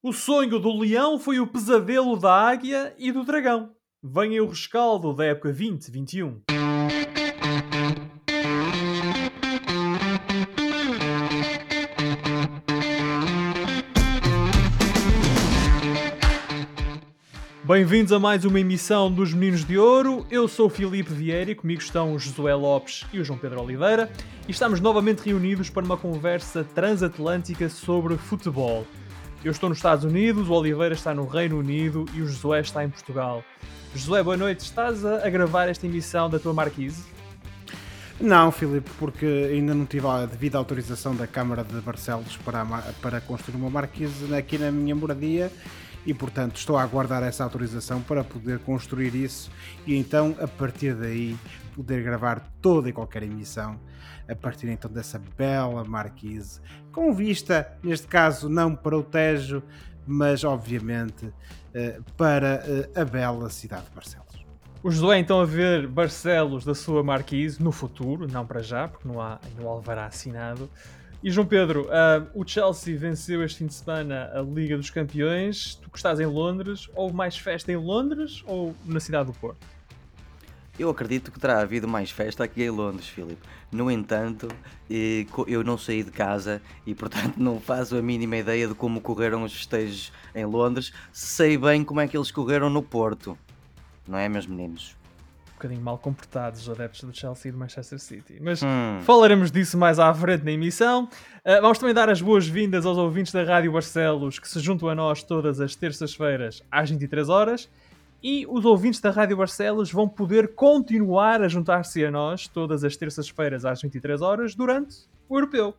O sonho do leão foi o pesadelo da águia e do dragão. Venha o rescaldo da época 2021. Bem-vindos a mais uma emissão dos Meninos de Ouro. Eu sou o Filipe Vieira e comigo estão o Josué Lopes e o João Pedro Oliveira e estamos novamente reunidos para uma conversa transatlântica sobre futebol. Eu estou nos Estados Unidos, o Oliveira está no Reino Unido e o Josué está em Portugal. Josué, boa noite. Estás a gravar esta emissão da tua marquise? Não, Filipe, porque ainda não tive a devida autorização da Câmara de Barcelos para, para construir uma marquise aqui na minha moradia e portanto estou a aguardar essa autorização para poder construir isso e então a partir daí poder gravar toda e qualquer emissão a partir então dessa bela marquise com vista, neste caso não para o Tejo, mas obviamente eh, para eh, a bela cidade de Barcelos. O Josué então a ver Barcelos da sua marquise no futuro, não para já, porque não há ainda alvará assinado. E João Pedro, uh, o Chelsea venceu este fim de semana a Liga dos Campeões. Tu que estás em Londres, houve mais festa em Londres ou na cidade do Porto? Eu acredito que terá havido mais festa aqui em Londres, Filipe. No entanto, eu não saí de casa e, portanto, não faço a mínima ideia de como correram os festejos em Londres. Sei bem como é que eles correram no Porto. Não é, meus meninos? bocadinho mal comportados os adeptos do Chelsea e do Manchester City. Mas hum. falaremos disso mais à frente na emissão. Uh, vamos também dar as boas-vindas aos ouvintes da Rádio Barcelos que se juntam a nós todas as terças-feiras às 23 horas. E os ouvintes da Rádio Barcelos vão poder continuar a juntar-se a nós todas as terças-feiras às 23 horas durante o Europeu.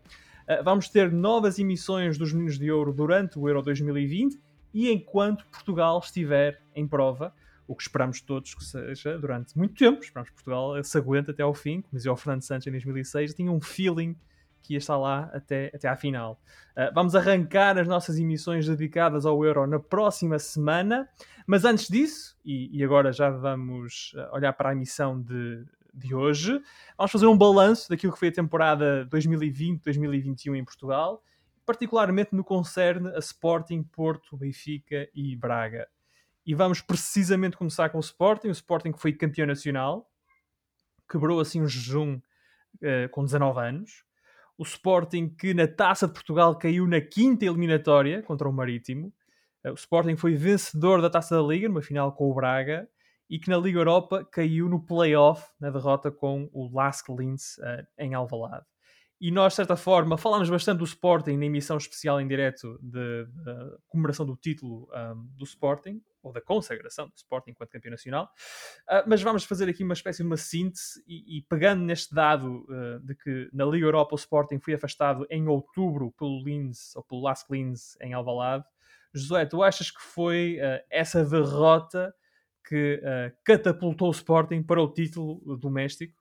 Uh, vamos ter novas emissões dos Meninos de Ouro durante o Euro 2020 e enquanto Portugal estiver em prova o que esperamos todos que seja durante muito tempo. Esperamos que Portugal se aguente até ao fim, como dizia o Fernando Santos em 2006, tinha um feeling que ia estar lá até, até à final. Uh, vamos arrancar as nossas emissões dedicadas ao Euro na próxima semana, mas antes disso, e, e agora já vamos ah, olhar para a emissão de, de hoje, vamos fazer um balanço daquilo que foi a temporada 2020-2021 em Portugal, particularmente no concerne a Sporting, Porto, Benfica e Braga. E vamos precisamente começar com o Sporting. O Sporting que foi campeão nacional, quebrou assim um jejum uh, com 19 anos. O Sporting que na Taça de Portugal caiu na quinta eliminatória contra o Marítimo. Uh, o Sporting foi vencedor da Taça da Liga, numa final com o Braga. E que na Liga Europa caiu no play-off, na derrota com o Lask Linz uh, em Alvalade. E nós, de certa forma, falámos bastante do Sporting na emissão especial em direto de, de comemoração do título um, do Sporting, ou da consagração do Sporting enquanto campeão nacional. Uh, mas vamos fazer aqui uma espécie de uma síntese e, e pegando neste dado uh, de que na Liga Europa o Sporting foi afastado em outubro pelo Linz, ou pelo Lask Linz em Alvalade. Josué, tu achas que foi uh, essa derrota que catapultou o Sporting para o título doméstico?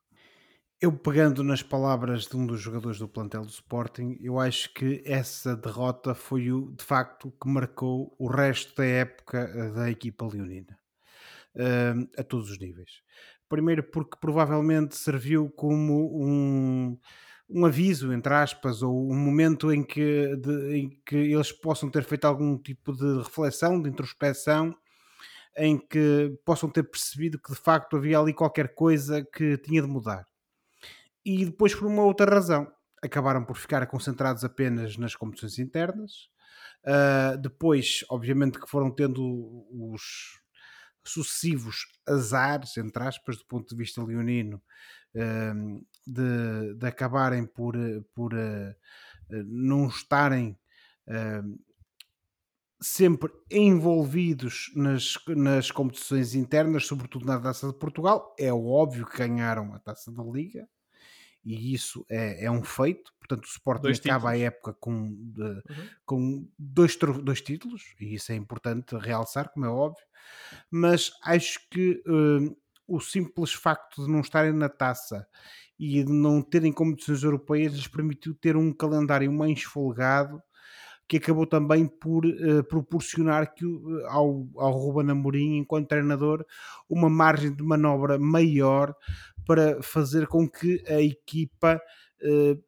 Eu pegando nas palavras de um dos jogadores do plantel do Sporting, eu acho que essa derrota foi o, de facto que marcou o resto da época eh, da equipa leonina, uh, a todos os níveis. Primeiro porque provavelmente serviu como um, um aviso, entre aspas, ou um momento em que, de, em que eles possam ter feito algum tipo de reflexão, de introspeção, em que possam ter percebido que de facto havia ali qualquer coisa que tinha de mudar e depois, por uma outra razão, acabaram por ficar concentrados apenas nas competições internas. Uh, depois, obviamente, que foram tendo os sucessivos azares, entre aspas, do ponto de vista leonino, uh, de, de, acabarem por, por uh, não estarem sempre envolvidos nas, nas competições internas, sobretudo na Taça de Portugal. É óbvio que ganharam a Taça da Liga, e isso é, é um feito. Portanto, o Sporting dois acaba títulos. a época com, de, uhum. com dois, dois títulos, e isso é importante realçar, como é óbvio, mas acho que uh, o simples facto de não estarem na taça e de não terem competições europeias lhes permitiu ter um calendário mais folgado que acabou também por uh, proporcionar que, uh, ao, ao Ruben Amorim, enquanto treinador, uma margem de manobra maior para fazer com que a equipa uh,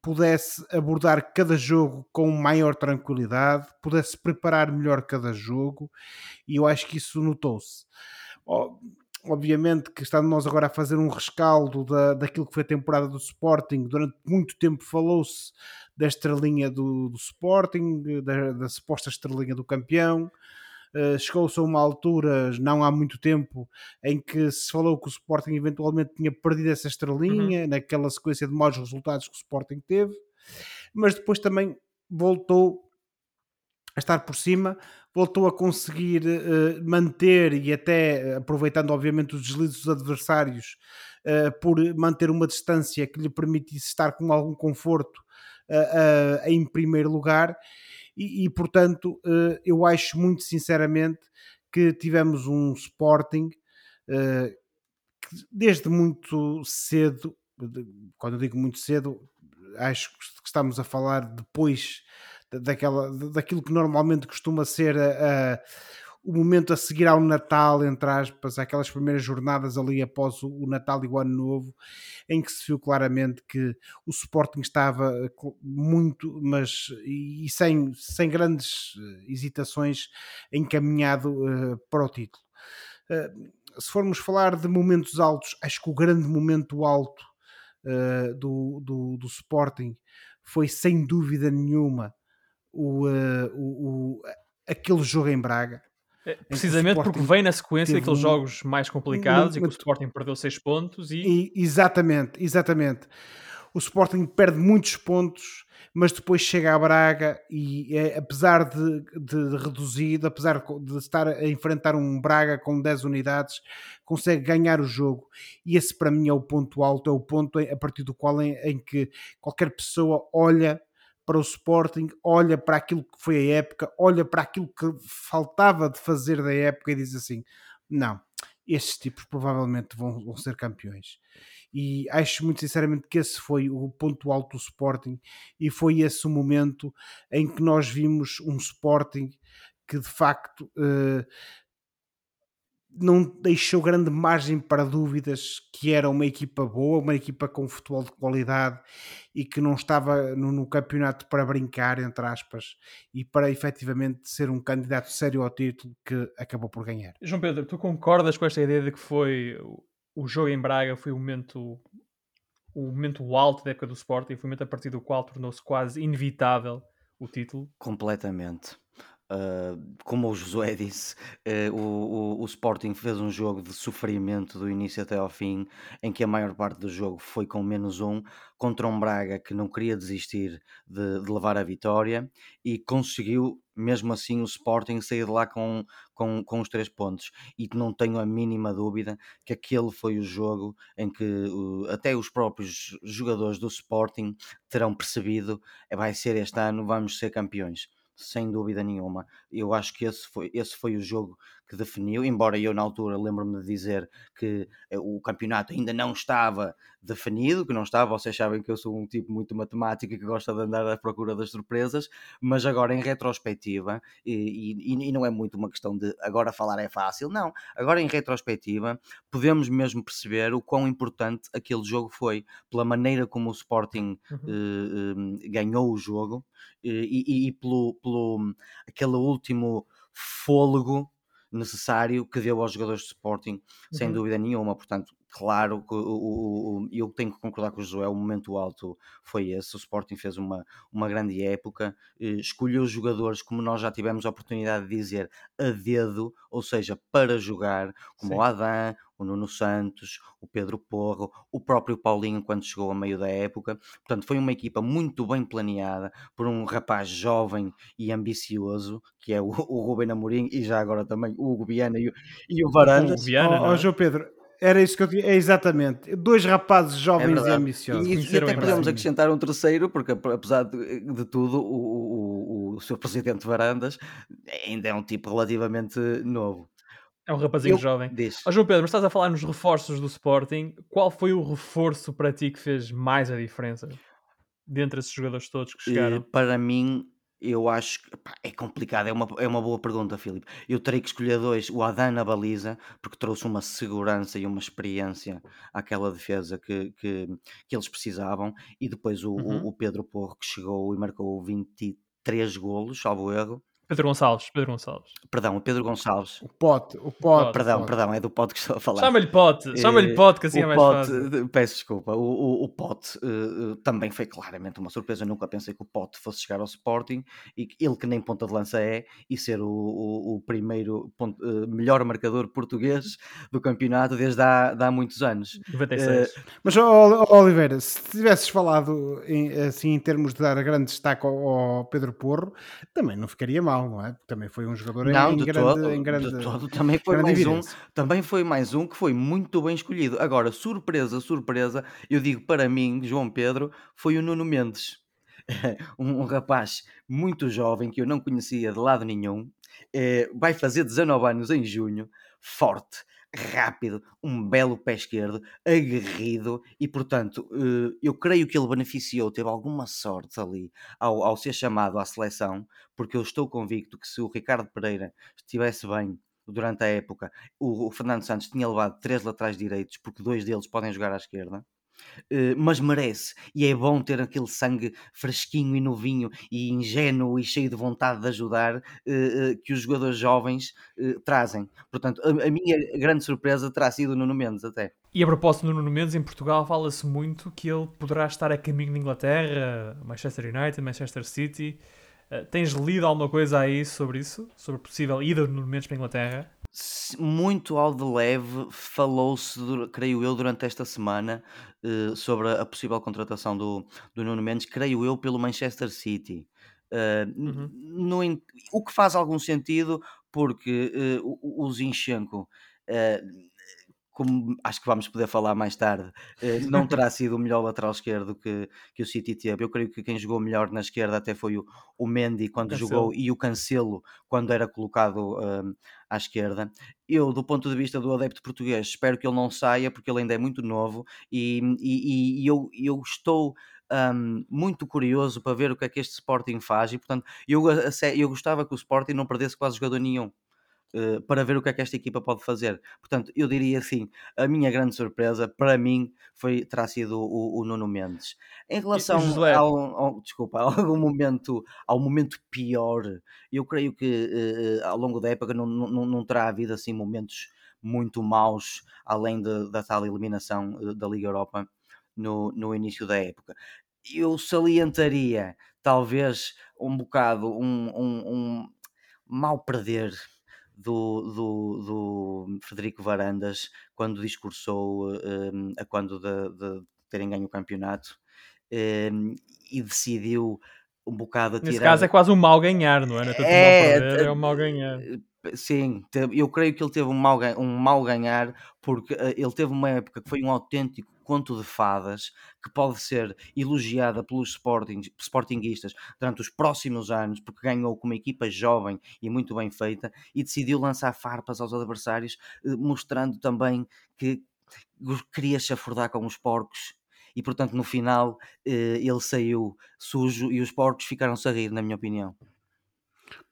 pudesse abordar cada jogo com maior tranquilidade, pudesse preparar melhor cada jogo, e eu acho que isso notou-se. Obviamente que estando nós agora a fazer um rescaldo da, daquilo que foi a temporada do Sporting, durante muito tempo falou-se da estrelinha do, do Sporting, da, da, suposta estrelinha do campeão. Uh, Chegou-se a uma altura, não há muito tempo, em que se falou que o Sporting eventualmente tinha perdido essa estrelinha, uhum. naquela sequência de maus resultados que o Sporting teve, mas depois também voltou a estar por cima, voltou a conseguir uh, manter e até aproveitando obviamente os deslizes dos adversários uh, por manter uma distância que lhe permitisse estar com algum conforto uh, em primeiro lugar e, e portanto eu acho muito sinceramente que tivemos um Sporting que desde muito cedo, quando eu digo muito cedo, acho que estamos a falar depois daquela, daquilo que normalmente costuma ser a, a, o momento a seguir ao Natal, entre aspas, aquelas primeiras jornadas ali após o, Natal e o Ano Novo, em que se viu claramente que o Sporting estava muito, mas e sem, sem grandes eh, hesitações, encaminhado uh, para o título. Uh, se formos falar de momentos altos, acho que o grande momento alto uh, do, do, do Sporting foi sem dúvida nenhuma o, o, o, aquele jogo em Braga. É, precisamente porque vem na sequência daqueles um, jogos mais complicados um, e que o Sporting perdeu 6 pontos e... e... Exatamente, exatamente. O Sporting perde muitos pontos, mas depois chega a Braga e é, apesar de, de, reduzido, apesar de estar a enfrentar um Braga com 10 unidades, consegue ganhar o jogo. E esse para mim é o ponto alto, é o ponto a partir do qual em, em que qualquer pessoa olha para o Sporting, olha para aquilo que foi a época, olha para aquilo que faltava de fazer da época e diz assim: não, estes tipos provavelmente vão, vão ser campeões. E acho muito sinceramente que esse foi o ponto alto do Sporting e foi esse o momento em que nós vimos um Sporting que de facto uh, não deixou grande margem para dúvidas que era uma equipa boa, uma equipa com futebol de qualidade e que não estava no, no, campeonato para brincar, entre aspas, e para efetivamente ser um candidato sério ao título que acabou por ganhar. João Pedro, tu concordas com esta ideia de que foi o jogo em Braga foi o momento o momento alto da época do Sporting, foi o momento a partir do qual tornou-se quase inevitável o título? Completamente. Uh, como o Josué disse, uh, o, o, o, Sporting fez um jogo de sofrimento do início até ao fim, em que a maior parte do jogo foi com menos um, contra um Braga que não queria desistir de, de levar a vitória e conseguiu, mesmo assim, o Sporting sair de lá com, com, com os três pontos. E não tenho a mínima dúvida que aquele foi o jogo em que uh, até os próprios jogadores do Sporting terão percebido: vai ser este ano, vamos ser campeões sem dúvida nenhuma. Eu acho que esse foi, esse foi o jogo que definiu, embora eu na altura lembro-me de dizer que eh, o campeonato ainda não estava definido, que não estava, vocês sabem que eu sou um tipo muito matemático e que gosta de andar à procura das surpresas, mas agora em retrospectiva, e, e, e não é muito uma questão de agora falar é fácil, não, agora em retrospectiva podemos mesmo perceber o quão importante aquele jogo foi, pela maneira como o Sporting uhum. eh, eh, ganhou o jogo e, e, pelo, pelo aquele último fôlego necessário que deu aos jogadores de Sporting, sem uhum. dúvida nenhuma. Portanto, claro que o, o, eu tenho que concordar com o Josué, o momento alto foi esse. O Sporting fez uma, uma grande época, eh, escolheu jogadores, como nós já tivemos a oportunidade de dizer, a dedo, ou seja, para jogar, como Sim. o Adam, o Nuno Santos, o Pedro Porro, o próprio Paulinho quando chegou a meio da época. Portanto, foi uma equipa muito bem planeada por um rapaz jovem e ambicioso, que é o, o Rubem Amorim e já agora também o Hugo Viana e o, e o Varandas. O Viana, oh, oh, João Pedro, era isso que eu tinha, é exatamente. Dois rapazes jovens é e ambiciosos. E, e até podemos acrescentar um terceiro, porque apesar de, de tudo, o, o, o, seu presidente Varandas ainda é um tipo relativamente novo. É um rapazinho eu, jovem. Oh, João Pedro, mas estás a falar nos reforços do Sporting. Qual foi o reforço para ti que fez mais a diferença dentre esses jogadores todos que chegaram? Uh, para mim, Eu acho que pá, é complicado, é uma, é uma boa pergunta, Filipe. Eu terei que escolher dois: o Adan na baliza, porque trouxe uma segurança e uma experiência àquela defesa que, que, que eles precisavam, e depois o, Uhum. o, o Pedro Porro, que chegou e marcou 23 golos, salvo erro. Pedro Gonçalves, Pedro Gonçalves. Perdão, o Pedro Gonçalves. O pote, o pote. Perdão, pote. perdão, é do pote que estou a falar. Chama-lhe pote, chama-lhe Eh, pote, que assim é o mais Pote, fácil. peço desculpa, o, o, o Pote eh, também foi claramente uma surpresa. Eu nunca pensei que o Pote fosse chegar ao Sporting e que ele, que nem ponta de lança é, e ser o, o, o primeiro ponto- eh, melhor marcador português do campeonato desde há, de há muitos anos. 96. Mas, ó, ó, Oliveira, se tivesses falado em, assim em termos de dar grande destaque ao, ao Pedro Porro, também não ficaria mal, não é? Também foi um jogador em- Não, em, de grande, todo, em grande, de todo. Também foi mais um, também foi mais um que foi muito bem escolhido. Agora, surpresa, surpresa, eu digo para mim, João Pedro, foi o Nuno Mendes. um, um rapaz muito jovem que eu não conhecia de lado nenhum, eh, vai fazer 19 anos em junho, forte, rápido, um belo pé esquerdo, aguerrido e, portanto, eh, eu creio que ele beneficiou, teve alguma sorte ali ao, ao ser chamado à seleção, porque eu estou convicto que se o Ricardo Pereira estivesse bem durante a época, o, o Fernando Santos tinha levado três laterais direitos, porque dois deles podem jogar à esquerda. Eh, mas merece, e é bom ter aquele sangue fresquinho e novinho e ingênuo e cheio de vontade de ajudar eh, eh, que os jogadores jovens trazem. Portanto, a, minha grande surpresa terá sido o Nuno Mendes até. E a propósito do Nuno Mendes, em Portugal fala-se muito que ele poderá estar a caminho de Inglaterra, Manchester United, Manchester City. Tens lido alguma coisa aí sobre isso? Sobre possível ida do Nuno Mendes para a Inglaterra? Muito ao de leve falou-se, creio eu, durante esta semana eh, sobre a possível contratação do, do Nuno Mendes, creio eu, pelo Manchester City. N- Uhum. no o que faz algum sentido porque eh, o, o Zinchenko, eh, como acho que vamos poder falar mais tarde, não terá sido o melhor lateral esquerdo que, que o City teve. Eu creio que quem jogou melhor na esquerda até foi o, o Mendy quando Cancelo. jogou e o Cancelo quando era colocado à esquerda. Eu, do ponto de vista do adepto português, espero que ele não saia porque ele ainda é muito novo e, e- e eu, eu estou hum, muito curioso para ver o que é que este Sporting faz e, portanto, eu, sé- eu gostava que o Sporting não perdesse quase jogador nenhum. Eh, para ver o que é que esta equipa pode fazer. Portanto, eu diria assim: a minha grande surpresa para mim foi, terá sido o, o Nuno Mendes. Em relação ao, ao- desculpa, a algum momento, ao momento pior, eu creio que eh, ao longo da época não, não, não- terá havido assim momentos muito maus, além de- da tal eliminação da Liga Europa no, no início da época. Eu salientaria, talvez, um bocado um, um, um mal perder do, do, do Frederico Varandas quando discursou eh, em, a quando de, de terem ganho o campeonato em, e decidiu um bocado a Nesse tirar. caso é quase um mal ganhar, não é? Não é um É, é um mal ganhar. Sim, eu creio que ele teve um mal, um mal ganhar porque eh, ele teve uma época que foi um autêntico conto de fadas que pode ser elogiada pelos sporting, sportinguistas durante os próximos anos porque ganhou com uma equipa jovem e muito bem feita e decidiu lançar farpas aos adversários eh, mostrando também que queria chafurdar com os porcos e portanto no final eh, ele saiu sujo e os porcos ficaram-se a rir na minha opinião.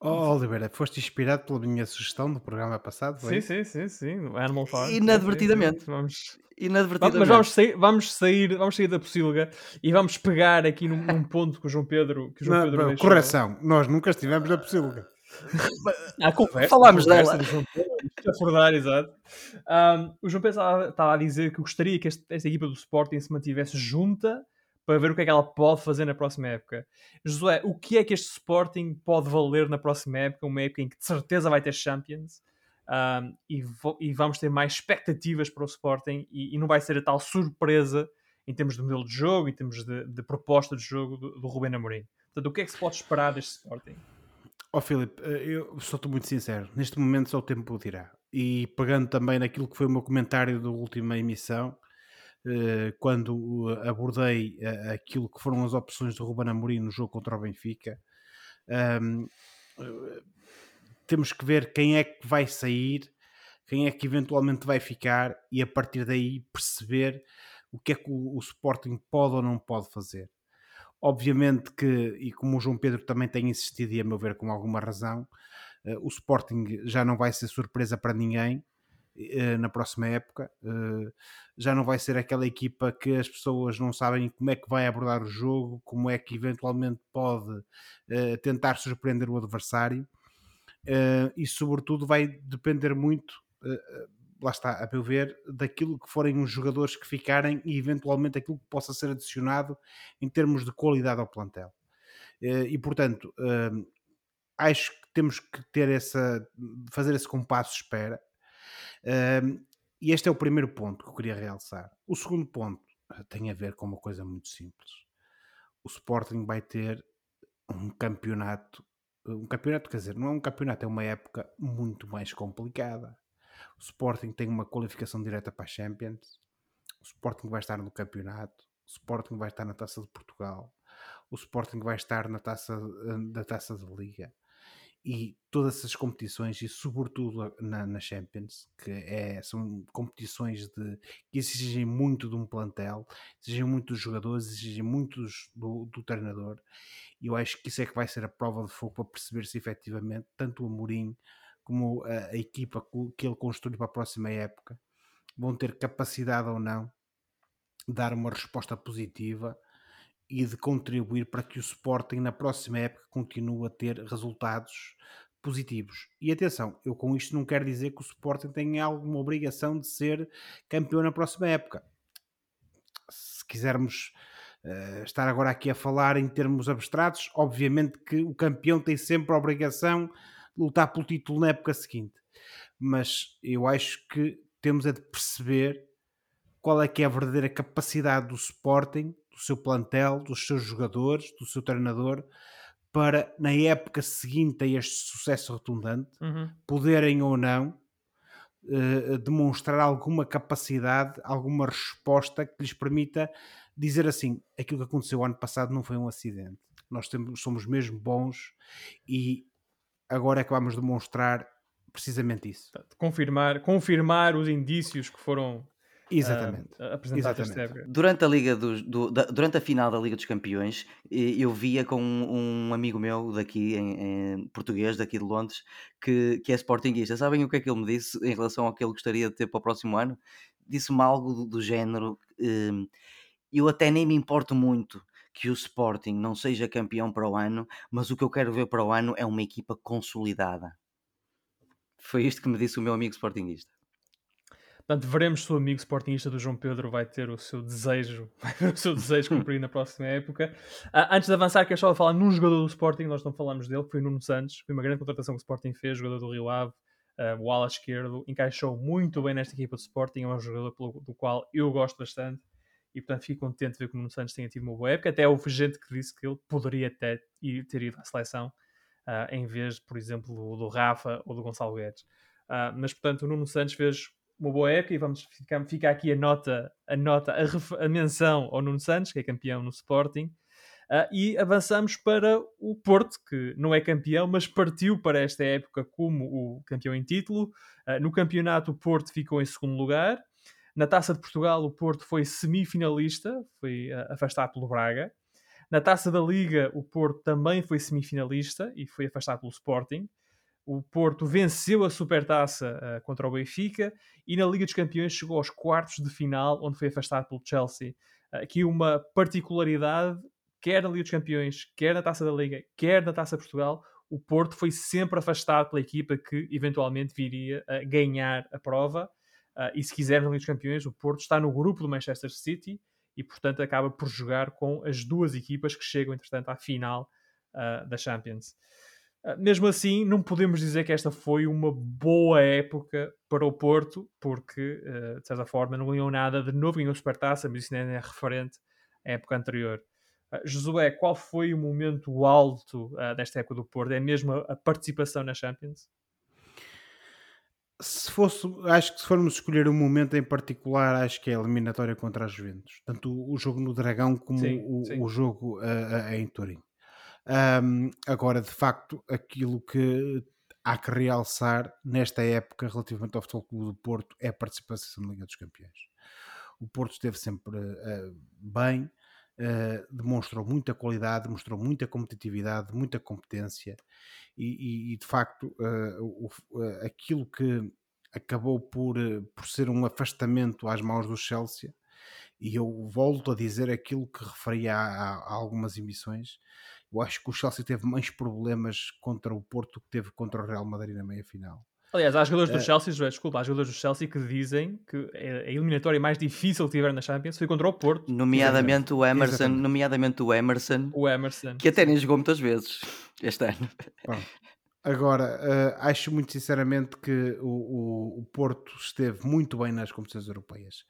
Ó, Oliveira, foste inspirado pela minha sugestão do programa passado? foi Sim, sim, sim, sim. Animal Farm. sim, sim, Inadvertidamente. sim. Vamos, Inadvertidamente. Mas vamos sair, vamos sair, vamos sair da pocilga e vamos pegar aqui num, num ponto que o João Pedro, que o João Não, Pedro não, correção, nós nunca estivemos na possível. A conversa, Falámos a conversa dela. do João Pedro, exato. Um, o João Pedro estava, estava a dizer que gostaria que este- esta equipa do Sporting se mantivesse junta para ver o que é que ela pode fazer na próxima época. Josué, o que é que este Sporting pode valer na próxima época? Uma época em que de certeza vai ter Champions um, e, e vamos ter mais expectativas para o Sporting e, e não vai ser a tal surpresa em termos de modelo de jogo, em termos de, de proposta de jogo do, do Rubén Amorim. Portanto, o que é que se pode esperar deste Sporting? Ó Filipe, eh, eu sou-te muito sincero, neste momento só o tempo o dirá. E pegando também naquilo que foi o meu comentário da última emissão, quando eh, abordei eh, aquilo que foram as opções do Ruben Amorim no jogo contra o Benfica, ahm, eh, temos que ver quem é que vai sair, quem é que eventualmente vai ficar e a partir daí perceber o que é que o, o Sporting pode ou não pode fazer. Obviamente que, e como o João Pedro também tem insistido, e a meu ver com alguma razão, uh, o Sporting já não vai ser surpresa para ninguém na próxima época. Uh, já não vai ser aquela equipa que as pessoas não sabem como é que vai abordar o jogo, como é que eventualmente pode tentar surpreender o adversário. e, sobretudo, vai depender muito lá está, a meu ver, daquilo que forem os jogadores que ficarem e eventualmente aquilo que possa ser adicionado em termos de qualidade ao plantel. Eh, e portanto, acho que temos que ter essa, fazer esse compasso de espera. E este é o primeiro ponto que eu queria realçar. O segundo ponto eh, tem a ver com uma coisa muito simples. O Sporting vai ter um campeonato, um campeonato, quer dizer, não é um campeonato, é uma época muito mais complicada o Sporting tem uma qualificação direta para a Champions. O Sporting vai estar no campeonato. O Sporting vai estar na Taça de Portugal. O Sporting vai estar na Taça da Taça de Liga. E todas essas competições, e sobretudo na, na Champions, que é, são competições de, que exigem muito de um plantel, exigem muito dos jogadores, exigem muito do, do treinador. E eu acho que isso é que vai ser a prova de fogo para perceber se efetivamente tanto o Amorim como a, a equipa que ele construiu para a próxima época vão ter capacidade ou não de dar uma resposta positiva e de contribuir para que o Sporting na próxima época continue a ter resultados positivos. E atenção, eu com isto não quero dizer que o Sporting tenha alguma obrigação de ser campeão na próxima época. Se quisermos uh, estar agora aqui a falar em termos abstratos, obviamente que o campeão tem sempre a obrigação lutar pelo título na época seguinte. Mas eu acho que temos é de perceber qual é que é a verdadeira capacidade do Sporting, do seu plantel, dos seus jogadores, do seu treinador, para na época seguinte a este sucesso rotundante, uhum. poderem ou não uh, demonstrar alguma capacidade, alguma resposta que lhes permita dizer assim: aquilo que aconteceu ano passado não foi um acidente. Nós temos, somos mesmo bons e agora é que vamos demonstrar precisamente isso. Confirmar, confirmar os indícios que foram Exatamente. Uh, época. Durante a, Liga dos, do, da, durante a final da Liga dos Campeões, eu via com um, um amigo meu daqui, em, em, português, daqui de Londres, que, que é sportinguista. Sabem o que é que ele me disse em relação ao que ele gostaria de ter para o próximo ano? Disse-me algo do, do género. Um, eu até nem me importo muito que o Sporting não seja campeão para o ano, mas o que eu quero ver para o ano é uma equipa consolidada. Foi isto que me disse o meu amigo Sportingista. Portanto, veremos se o amigo Sportingista do João Pedro vai ter o seu desejo, o seu desejo cumprido na próxima época. Uh, antes de avançar, quero só falar num jogador do Sporting, nós não falamos dele, foi o Nuno Santos, foi uma grande contratação que o Sporting fez, jogador do Rio Ave, uh, o ala esquerdo, encaixou muito bem nesta equipa do Sporting, é um jogador pelo, do qual eu gosto bastante e portanto fico contente de ver que o Nuno Santos tenha tido uma boa época. Até houve gente que disse que ele poderia até ter ido à seleção uh, em vez, por exemplo, do, do, Rafa ou do Gonçalo Guedes. Uh, mas portanto o Nuno Santos fez uma boa época e vamos ficar, fica aqui a nota, a nota, a, a, menção ao Nuno Santos, que é campeão no Sporting. Uh, e avançamos para o Porto, que não é campeão, mas partiu para esta época como o campeão em título. Uh, no campeonato, o Porto ficou em segundo lugar. Na Taça de Portugal, o Porto foi semifinalista, foi uh, afastado pelo Braga. Na Taça da Liga, o Porto também foi semifinalista e foi afastado pelo Sporting. O Porto venceu a Supertaça uh, contra o Benfica e na Liga dos Campeões chegou aos quartos de final, onde foi afastado pelo Chelsea. Uh, aqui uma particularidade, quer na Liga dos Campeões, quer na Taça da Liga, quer na Taça de Portugal, o Porto foi sempre afastado pela equipa que eventualmente viria a ganhar a prova. Uh, e se quisermos Liga dos Campeões, o Porto está no grupo do Manchester City e, portanto, acaba por jogar com as duas equipas que chegam, entretanto, à final uh, da Champions. Uh, mesmo assim, não podemos dizer que esta foi uma boa época para o Porto, porque, de certa forma, não ganhou nada de novo, ganhou Supertaça, mas isso nem é referente à época anterior. Josué, qual foi o momento alto desta época do Porto? É mesmo a, participação na Champions? se fosse, acho que se formos escolher um momento em particular, acho que é a eliminatória contra a Juventus. Tanto o, o jogo no Dragão como sim, o, sim. o, jogo uh, uh, em Turim. Um, agora, de facto, aquilo que há que realçar nesta época relativamente ao Futebol Clube do Porto é a participação na Liga dos Campeões. O Porto esteve sempre uh, bem, uh, demonstrou muita qualidade, demonstrou muita competitividade, muita competência e, e, e de facto uh, o, aquilo que acabou por, por ser um afastamento às mãos do Chelsea e eu volto a dizer aquilo que referi a, a, algumas emissões. Eu acho que o Chelsea teve mais problemas contra o Porto que teve contra o Real Madrid na meia final. Aliás, há jogadores do uh, Chelsea, desculpa, há jogadores do Chelsea que dizem que a eliminatória mais difícil que tiveram na Champions foi contra o Porto. Nomeadamente o Emerson, nomeadamente o Emerson, o Emerson, que até nem jogou muitas vezes este ano. Bom, agora, uh, acho muito sinceramente que o, o, o, Porto esteve muito bem nas competições europeias.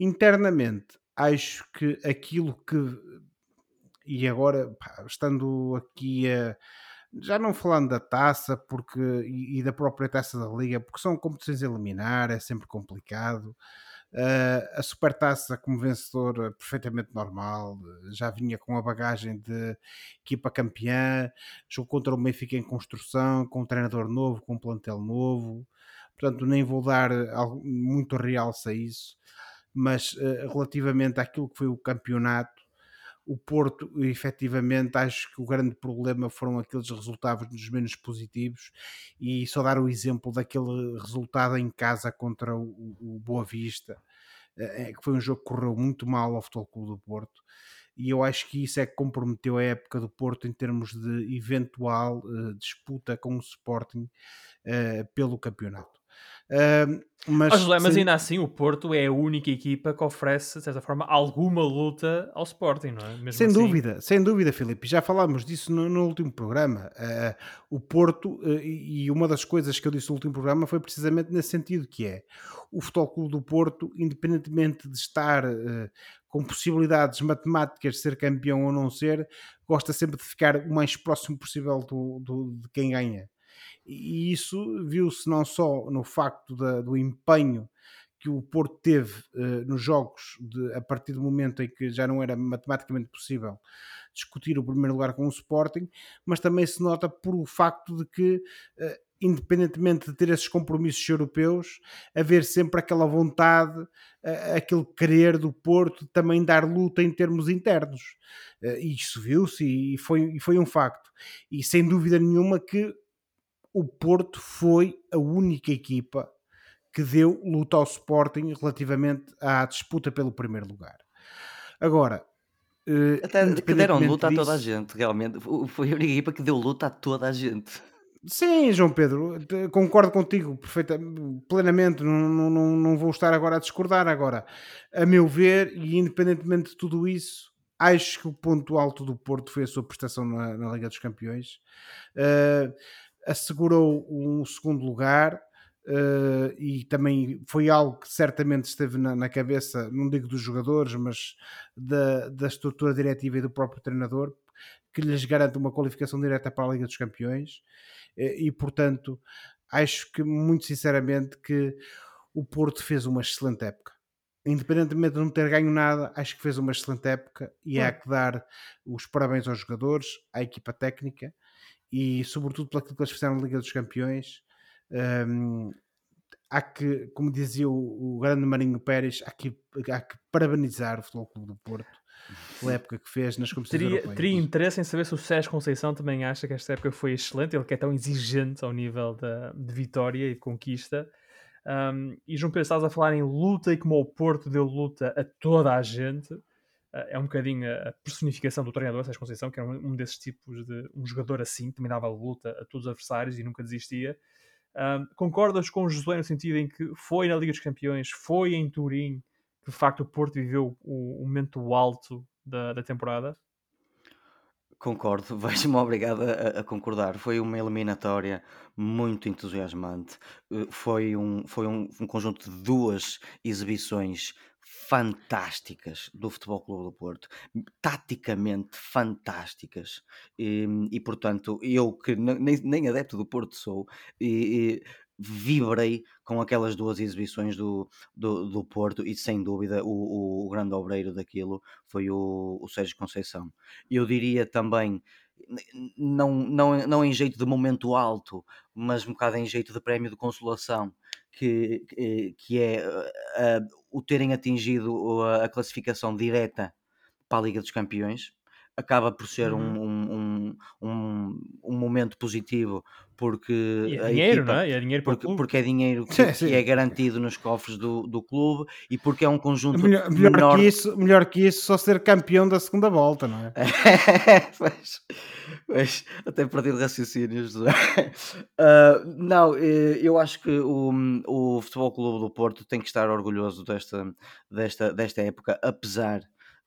Internamente, acho que aquilo que. E agora, pá, estando aqui a já não falando da taça porque, e, da própria taça da liga, porque são competições a eliminar, é sempre complicado. Uh, a supertaça como vencedor perfeitamente normal, já vinha com a bagagem de equipa campeã, jogou contra o Benfica em construção, com um treinador novo, com um plantel novo, portanto nem vou dar muito realce a isso, mas uh, relativamente àquilo que foi o campeonato, o Porto, efetivamente, acho que o grande problema foram aqueles resultados menos positivos e só dar o exemplo daquele resultado em casa contra o, o Boa Vista, eh, é, que foi um jogo que correu muito mal ao Futebol Clube do Porto e eu acho que isso é que comprometeu a época do Porto em termos de eventual uh, disputa com o Sporting uh, pelo campeonato. Uh, mas, oh, José, mas ainda assim o Porto é a única equipa que oferece, de certa forma, alguma luta ao Sporting, não é? Mesmo sem assim... dúvida, sem dúvida, Filipe. Já falámos disso no, no último programa. Uh, o Porto, uh, e uma das coisas que eu disse no último programa foi precisamente nesse sentido, que é o Futebol Clube do Porto, independentemente de estar uh, com possibilidades matemáticas de ser campeão ou não ser, gosta sempre de ficar o mais próximo possível do, do de quem ganha e isso viu-se não só no facto da, do empenho que o Porto teve uh, nos jogos de, a partir do momento em que já não era matematicamente possível discutir o primeiro lugar com o Sporting, mas também se nota por o facto de que, uh, independentemente de ter esses compromissos europeus, haver sempre aquela vontade, uh, aquele querer do Porto também dar luta em termos internos. e isso viu-se e foi, e foi um facto. E sem dúvida nenhuma que o Porto foi a única equipa que deu luta ao Sporting relativamente à disputa pelo primeiro lugar. Agora, uh, até que deram luta disso, a toda a gente, realmente. Foi a única equipa que deu luta a toda a gente. Sim, João Pedro, concordo contigo perfeita, plenamente, não, não, não vou estar agora a discordar. Agora, a meu ver, e independentemente de tudo isso, acho que o ponto alto do Porto foi a sua prestação na, na Liga dos Campeões. Uh, assegurou um segundo lugar. Uh, e também foi algo que certamente esteve na, na, cabeça, não digo dos jogadores, mas da, da estrutura diretiva e do próprio treinador, que lhes garante uma qualificação direta para a Liga dos Campeões. E portanto, acho que muito sinceramente que o Porto fez uma excelente época. Independentemente de não ter ganho nada, acho que fez uma excelente época e há que dar os parabéns aos jogadores, à equipa técnica e sobretudo pelo que eles fizeram na Liga dos Campeões. Um, há que, como dizia o, o, grande Marinho Pérez, há que, há que parabenizar o Futebol Clube do Porto pela época que fez nas competições teria, europeias. Teria interesse em saber se o Sérgio Conceição também acha que esta época foi excelente, ele que é tão exigente ao nível da, de vitória e de conquista. Um, e João Pedro, estás a falar em luta e como o Porto deu luta a toda a gente é um bocadinho a personificação do treinador Sérgio Conceição, que era um, desses tipos de um jogador assim, também dava luta a todos os adversários e nunca desistia. Um, concordas com o Josué no sentido em que foi na Liga dos Campeões, foi em Turim, que de facto o Porto viveu o, o momento alto da, da temporada? Concordo, vejo-me obrigado a, a, concordar. Foi uma eliminatória muito entusiasmante. Eh, foi um, foi um, um conjunto de duas exibições fantásticas do Futebol Clube do Porto, taticamente fantásticas. E, e portanto, eu que nem, nem adepto do Porto sou, e, e vibrei com aquelas duas exibições do, do, do Porto e sem dúvida o, o, grande obreiro daquilo foi o, o Sérgio Conceição. Eu diria também não, não, não em jeito de momento alto, mas um bocado em jeito de prémio de consolação, que, que é uh, o terem atingido a, a classificação direta para a Liga dos Campeões acaba por ser uhum. um, um, um, um, momento positivo porque e é dinheiro, equipa, não é? é dinheiro porque, porque, é dinheiro que, sim, sim. que, é garantido nos cofres do, do clube e porque é um conjunto melhor, melhor menor... que isso melhor que isso só ser campeão da segunda volta não é? mas, mas, até perdi de raciocínios uh, não eh, eu acho que o, o Futebol Clube do Porto tem que estar orgulhoso desta, desta, desta época apesar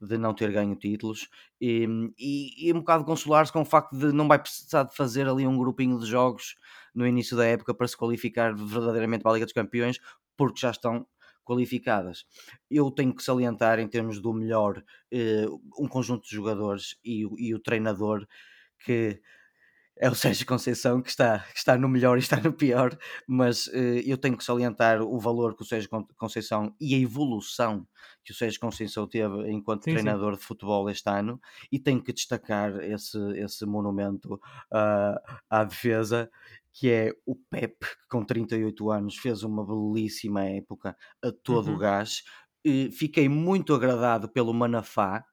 de não ter ganho títulos e, e, e um bocado consolar-se com o facto de não vai precisar de fazer ali um grupinho de jogos no início da época para se qualificar verdadeiramente para a Liga dos Campeões, porque já estão qualificadas. Eu tenho que salientar em termos do melhor eh, um conjunto de jogadores e, e o treinador que é o Sérgio Conceição que está, que está no melhor e está no pior, mas uh, eu tenho que salientar o valor que o Sérgio Conceição e a evolução que o Sérgio Conceição teve enquanto sim, treinador sim. de futebol este ano e tenho que destacar esse, esse monumento uh, à defesa que é o Pep, que com 38 anos fez uma belíssima época a todo uhum. o gás. E fiquei muito agradado pelo Manafá,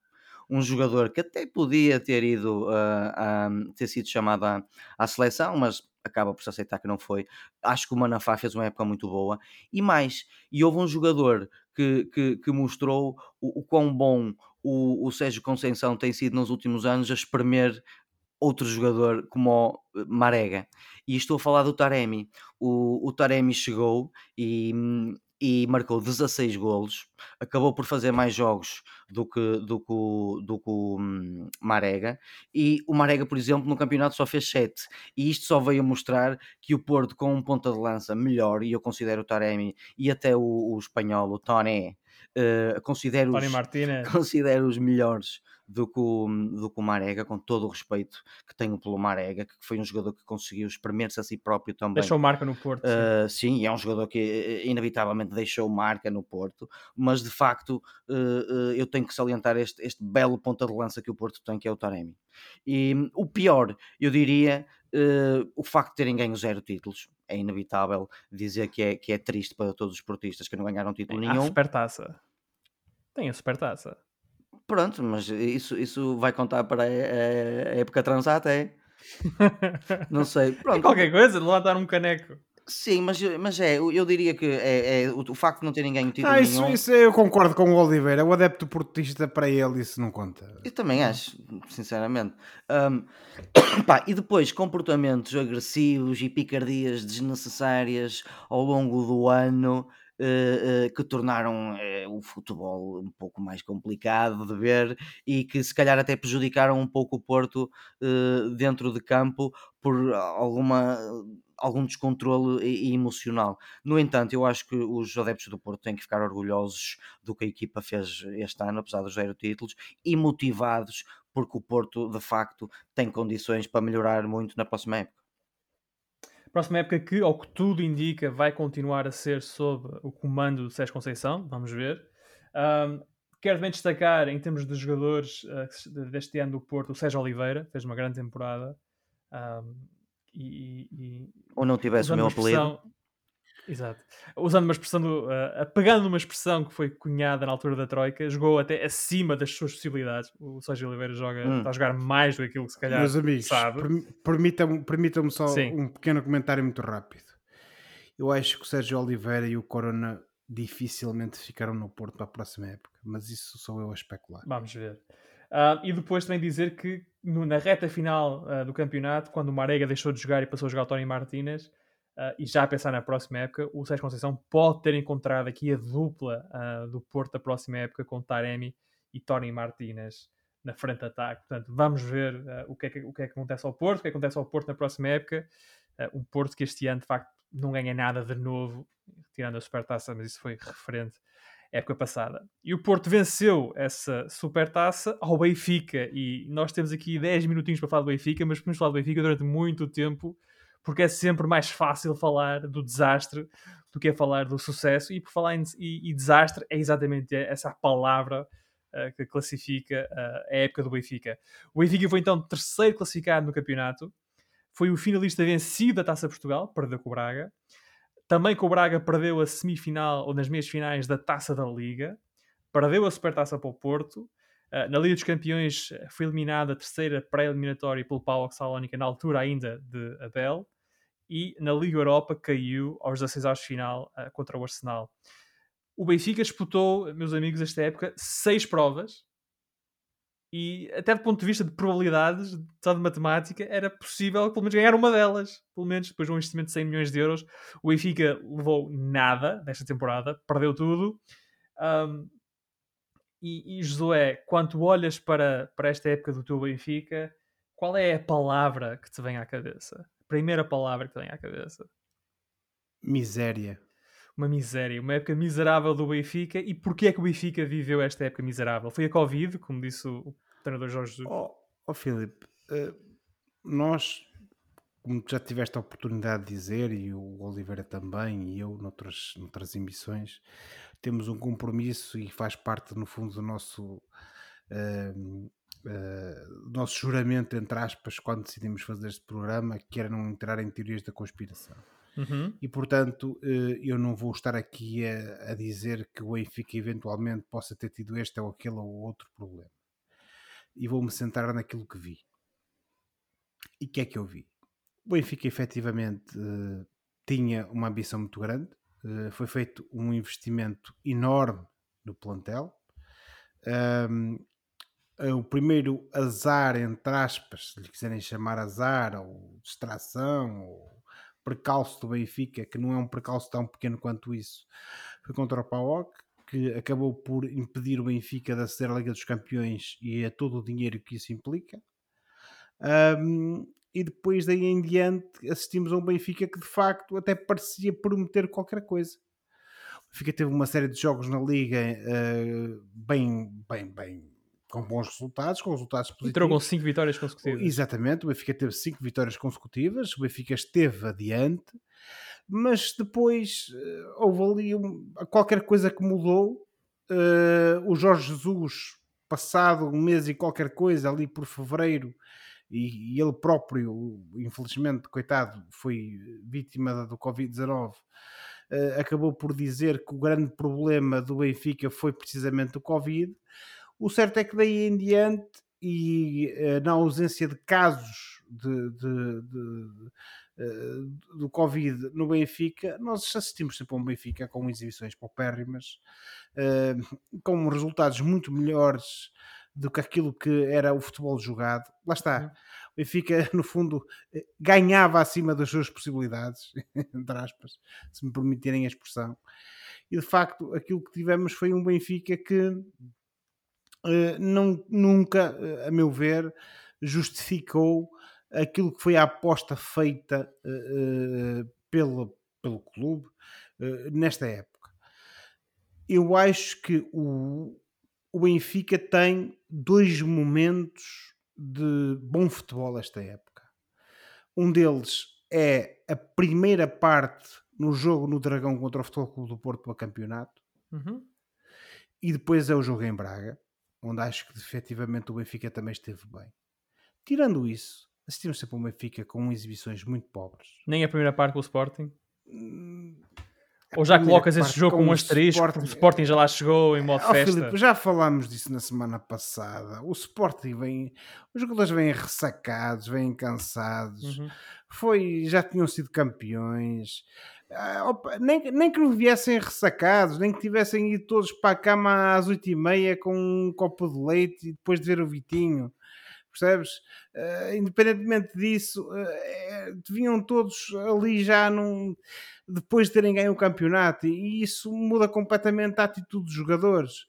um jogador que até podia ter ido uh, ter sido chamado à, à seleção, mas acaba por se aceitar que não foi. Acho que o Manafá fez uma época muito boa. E mais, e houve um jogador que, que, que mostrou o, o, quão bom o, o Sérgio Conceição tem sido nos últimos anos a espremer outro jogador como o eh, Marega. E estou a falar do Taremi. O, o Taremi chegou e, hum, e marcou 16 golos, acabou por fazer mais jogos do que, do que, do que o hum, Marega, e o Marega, por exemplo, no campeonato só fez 7, e isto só veio mostrar que o Porto, com um ponta de lança melhor, e eu considero o Taremi e até o, o espanhol, o Tony, uh, considero, os, considero os melhores do que, o, do que o Marega, com todo o respeito que tenho pelo Marega, que foi um jogador que conseguiu espremer-se a si próprio também. Deixou marca no Porto. Uh, sim. sim, é um jogador que eh, inevitavelmente deixou marca no Porto, mas de facto uh, uh, eu tenho que salientar este, este belo ponta de lança que o Porto tem, que é o Taremi. E um, o pior, eu diria, o facto de terem ganho zero títulos. É inevitável dizer que é, que é triste para todos os portistas que não ganharam título nenhum. A supertaça. Tem a supertaça. Pronto, mas isso, isso vai contar para a, a época transata, é? Não sei. Pronto. qualquer coisa, dar um caneco. Sim, mas, mas é, eu diria que é, é o, o, facto de não ter ninguém o título ah, isso, nenhum... isso eu concordo com o Oliveira, o adepto portista para ele isso não conta. Eu também acho, sinceramente. Um, pá, e depois comportamentos agressivos e picardias desnecessárias ao longo do ano que tornaram uh, o futebol um pouco mais complicado de ver e que se calhar até prejudicaram um pouco o Porto dentro de campo por alguma algum descontrole emocional. No entanto, eu acho que os adeptos do Porto têm que ficar orgulhosos do que a equipa fez este ano, apesar dos zero títulos, e motivados porque o Porto, de facto, tem condições para melhorar muito na próxima época. Próxima época que, ao que tudo indica, vai continuar a ser sob o comando do Sérgio Conceição, vamos ver. Um, quero também destacar, em termos de jogadores uh, deste ano do Porto, o Sérgio Oliveira, fez uma grande temporada. Um, e, e, Ou não tivesse o meu apelido. Exato. Usando uma expressão, do, uh, pegando uma expressão que foi cunhada na altura da Troika, jogou até acima das suas possibilidades. O Sérgio Oliveira joga, hum. está a jogar mais do que aquilo que se calhar Meus amigos, sabe. Permitam-me permitam só Sim. um pequeno comentário muito rápido. Eu acho que o Sérgio Oliveira e o Corona dificilmente ficaram no Porto para a próxima época, mas isso sou eu a especular. Vamos ver. Uh, e depois também dizer que no, na reta final uh, do campeonato, quando o Marega deixou de jogar e passou a jogar o Tony Martínez, Uh, e já a pensar na próxima época, o Sérgio Conceição pode ter encontrado aqui a dupla uh, do Porto da próxima época com Taremi e Tony Martínez na frente de ataque. Portanto, vamos ver uh, o, que é que, o que é que acontece ao Porto, o que, é que acontece ao Porto na próxima época. um Porto que este ano, de facto, não ganha nada de novo, tirando a Supertaça, mas isso foi referente à época passada. E o Porto venceu essa Supertaça ao Benfica, e nós temos aqui 10 minutinhos para falar do Benfica, mas podemos falar do Benfica durante muito tempo, porque é sempre mais fácil falar do desastre do que é falar do sucesso, e por falar em e, e desastre é exatamente essa palavra uh, que classifica uh, a época do Benfica. O Benfica foi então terceiro classificado no campeonato, foi o finalista vencido da Taça Portugal, perdeu com o Braga. Também com o Braga perdeu a semifinal ou nas meias finais da Taça da Liga, perdeu a Supertaça para o Porto, na Liga dos Campeões foi eliminada a terceira pré-eliminatória pelo Paulo Salónica, na altura ainda de Abel, e na Liga Europa caiu aos 16 aos final uh, contra o Arsenal. O Benfica disputou, meus amigos, esta época, seis provas, e até do ponto de vista de probabilidades, só de matemática, era possível pelo menos ganhar uma delas. Pelo menos depois de um investimento de 100 milhões de euros, o Benfica levou nada nesta temporada, perdeu tudo. Um, e, e Josué, quando olhas para, para esta época do teu Benfica, qual é a palavra que te vem à cabeça? A primeira palavra que te vem à cabeça? Miséria uma miséria, uma época miserável do Benfica. E porquê é que o Benfica viveu esta época miserável? Foi a Covid, como disse o treinador Jorge Jesus? Oh, oh Filipe, uh, nós, como já tiveste a oportunidade de dizer, e o Oliveira também, e eu noutras, noutras emissões, temos um compromisso e faz parte, no fundo, do nosso. Uh, uh, nosso juramento, entre aspas, quando decidimos fazer este programa, que era não entrar em teorias da conspiração. Uhum. E portanto, eh, eu não vou estar aqui a, a, dizer que o Benfica eventualmente possa ter tido este ou aquele ou outro problema. E vou-me centrar naquilo que vi. E o que é que eu vi? O Benfica efetivamente eh, tinha uma ambição muito grande, eh, foi feito um investimento enorme no plantel. Um, o primeiro azar, entre aspas, se lhe quiserem chamar azar, ou distração, ou percalço do Benfica, que não é um percalço tão pequeno quanto isso, foi contra o PAOK, que acabou por impedir o Benfica de aceder à Liga dos Campeões e a todo o dinheiro que isso implica. Um, e depois daí em diante assistimos a um Benfica que de facto até parecia prometer qualquer coisa. O Benfica teve uma série de jogos na Liga uh, bem, bem, bem com bons resultados, com resultados positivos. Entrou com 5 vitórias consecutivas. Exatamente, o Benfica teve 5 vitórias consecutivas, o Benfica esteve adiante, mas depois uh, houve ali um, qualquer coisa que mudou. Uh, o Jorge Jesus, passado um mês e qualquer coisa, ali por fevereiro, e, e ele próprio, infelizmente, coitado, foi vítima do Covid-19. Uh, acabou por dizer que o grande problema do Benfica foi precisamente o Covid o certo é que daí em diante, e uh, na ausência de casos de, de, de, uh, do Covid no Benfica, nós assistimos sempre a um Benfica com exibições paupérrimas, com resultados muito melhores do que aquilo que era o futebol jogado. Lá está. Uhum. O Benfica, no fundo, ganhava acima das suas possibilidades, entre aspas, se me permitirem a expressão. E de facto, aquilo que tivemos foi um Benfica que eh, não, nunca, eh, a meu ver, justificou aquilo que foi a aposta feita pelo, pelo clube nesta época. Eu acho que o, o Benfica tem dois momentos de bom futebol esta época. Um deles é a primeira parte no jogo no Dragão contra o Futebol Clube do Porto para campeonato. Uhum. E depois é o jogo em Braga onde acho que efetivamente o Benfica também esteve bem. Tirando isso, assistimos sempre um Benfica com exibições muito pobres. Nem a primeira parte com o Sporting? Ou já colocas esse jogo com um asterisco? Sporting, o Sporting já lá chegou em modo oh, festa. Filipe, já falámos disso na semana passada. O Sporting vem, os jogadores vêm ressacados, vêm cansados. Uhum. Foi, já tinham sido campeões. Ah, opa, nem, nem que não viessem ressacados, nem que tivessem ido todos para a cama às oito e meia com um copo de leite e depois de ver o Vitinho, percebes? Uh, independentemente disso, uh, deviam todos ali já num, depois de terem ganho o campeonato e isso muda completamente a atitude dos jogadores.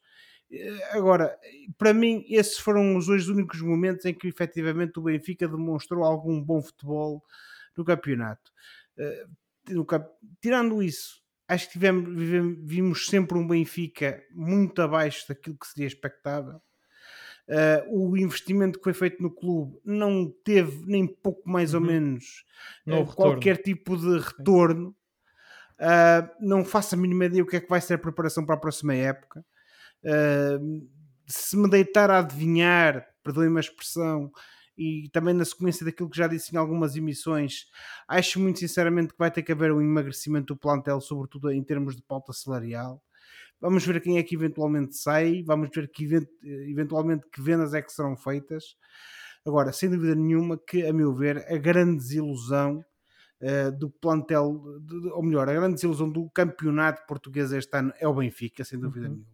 Agora, para mim, esses foram os dois únicos momentos em que efetivamente o Benfica demonstrou algum bom futebol no campeonato. Tirando isso, acho que tivemos, vimos sempre um Benfica muito abaixo daquilo que seria expectável. Uh, o investimento que foi feito no clube não teve nem pouco mais uhum. ou menos uh, qualquer tipo de retorno. Uh, não faço a mínima ideia o que é que vai ser a preparação para a próxima época. se me deitar a adivinhar, perdoem-me a expressão, e também na sequência daquilo que já disse em algumas emissões, acho muito sinceramente que vai ter que haver um emagrecimento do plantel, sobretudo em termos de pauta salarial. Vamos ver quem é que eventualmente sai, vamos ver que eventualmente que vendas é que serão feitas. Agora, sem dúvida nenhuma que, a meu ver, a grande desilusão uh, do plantel, de, ou melhor, a grande desilusão do campeonato português este ano é o Benfica, sem dúvida uhum. nenhuma.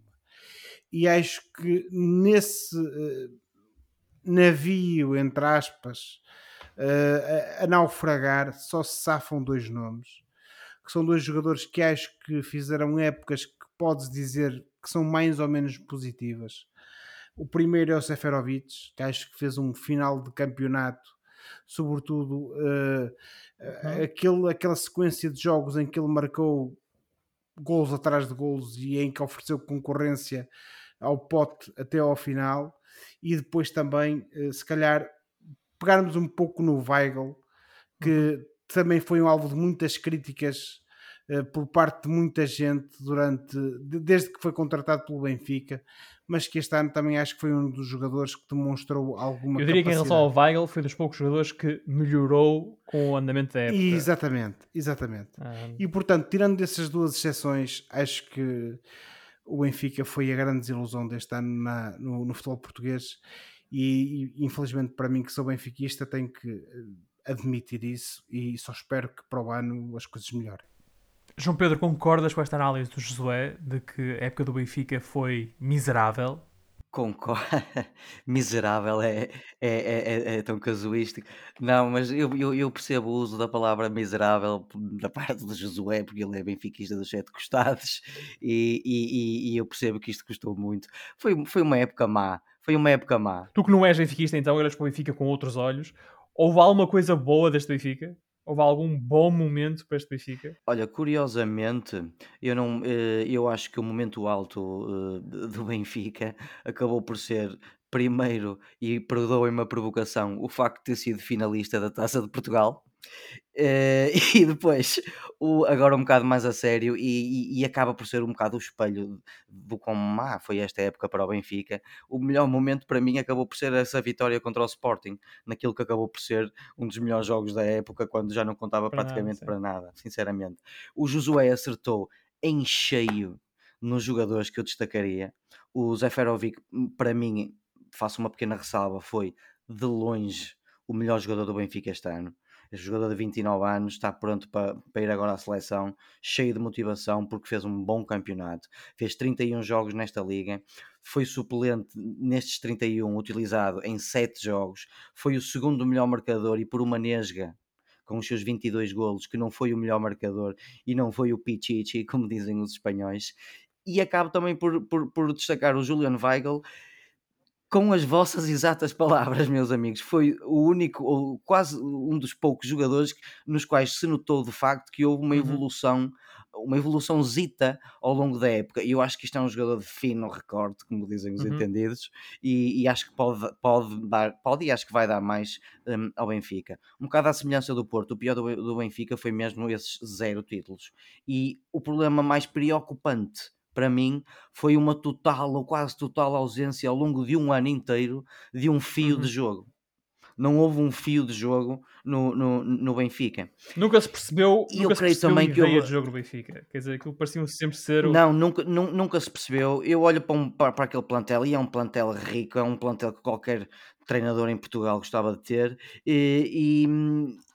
E acho que nesse uh, navio, entre aspas, uh, a, a naufragar, só se safam dois nomes, que são dois jogadores que acho que fizeram épocas podes dizer que são mais ou menos positivas o primeiro é o Seferovic, que acho que fez um final de campeonato, sobretudo uh, uhum. aquele, aquela sequência de jogos em que ele marcou golos atrás de golos e em que ofereceu concorrência ao pote até ao final. E depois também, uh, se calhar, pegarmos um pouco no Weigl, que uhum. também foi um alvo de muitas críticas por parte de muita gente durante desde que foi contratado pelo Benfica mas que este ano também acho que foi um dos jogadores que demonstrou alguma Eu diria capacidade. que em relação ao Weigl foi dos poucos jogadores que melhorou com o andamento da época. Exatamente, exatamente. Ah. E portanto, tirando dessas duas exceções, acho que o Benfica foi a grande desilusão deste ano na, no, no, futebol português e, e, infelizmente para mim que sou benfiquista tenho que eh, admitir isso e só espero que para o ano as coisas melhorem. João Pedro, concordas com esta análise do Josué de que a época do Benfica foi miserável? Concordo. miserável é, é, é, é, tão casuístico. Não, mas eu, eu, eu, percebo o uso da palavra miserável da parte do Josué, porque ele é benfiquista dos sete costados, e, e, e, eu percebo que isto custou muito. Foi, foi uma época má. Foi uma época má. Tu que não és benfiquista, então olhas para o Benfica com outros olhos. Houve alguma coisa boa deste Benfica? Houve algum bom momento para este Benfica? Olha, curiosamente, eu, não, eh, eu acho que o momento alto eh, do Benfica acabou por ser, primeiro, e perdoem-me a provocação, o facto de ter sido finalista da Taça de Portugal. Uh, e depois, o, agora um bocado mais a sério, e, e, e, acaba por ser um bocado o espelho do quão má foi esta época para o Benfica. O melhor momento para mim acabou por ser essa vitória contra o Sporting, naquilo que acabou por ser um dos melhores jogos da época, quando já não contava para praticamente nada, para nada, sinceramente. O Josué acertou em cheio nos jogadores que eu destacaria. O Zeferovic, para mim, faço uma pequena ressalva, foi de longe o melhor jogador do Benfica este ano jogador de 29 anos está pronto para, para ir agora à seleção, cheio de motivação, porque fez um bom campeonato. Fez 31 jogos nesta liga, foi suplente nestes 31, utilizado em 7 jogos, foi o segundo melhor marcador e por uma nesga com os seus 22 golos, que não foi o melhor marcador e não foi o Pichichi, como dizem os espanhóis. E acabo também por, por, por destacar o Julian Weigl, com as vossas exatas palavras, meus amigos, foi o único, ou quase um dos poucos jogadores nos quais se notou de facto que houve uma uhum. evolução, uma evolução zita ao longo da época. E eu acho que isto é um jogador de fino recorde, como dizem os uhum. entendidos, e, e, acho que pode, pode dar, pode e acho que vai dar mais um, ao Benfica. Um bocado à semelhança do Porto, o pior do, do Benfica foi mesmo esses zero títulos. E o problema mais preocupante para mim, foi uma total ou quase total ausência ao longo de um ano inteiro de um fio uhum. de jogo. Não houve um fio de jogo no, no, no Benfica. Nunca se percebeu, e nunca eu creio se percebeu também que houve... de jogo no Benfica. Quer dizer, aquilo parecia sempre ser. O... Não, nunca, nunca se percebeu. Eu olho para, um, para, para aquele plantel e é um plantel rico, é um plantel que qualquer treinador em Portugal gostava de ter e,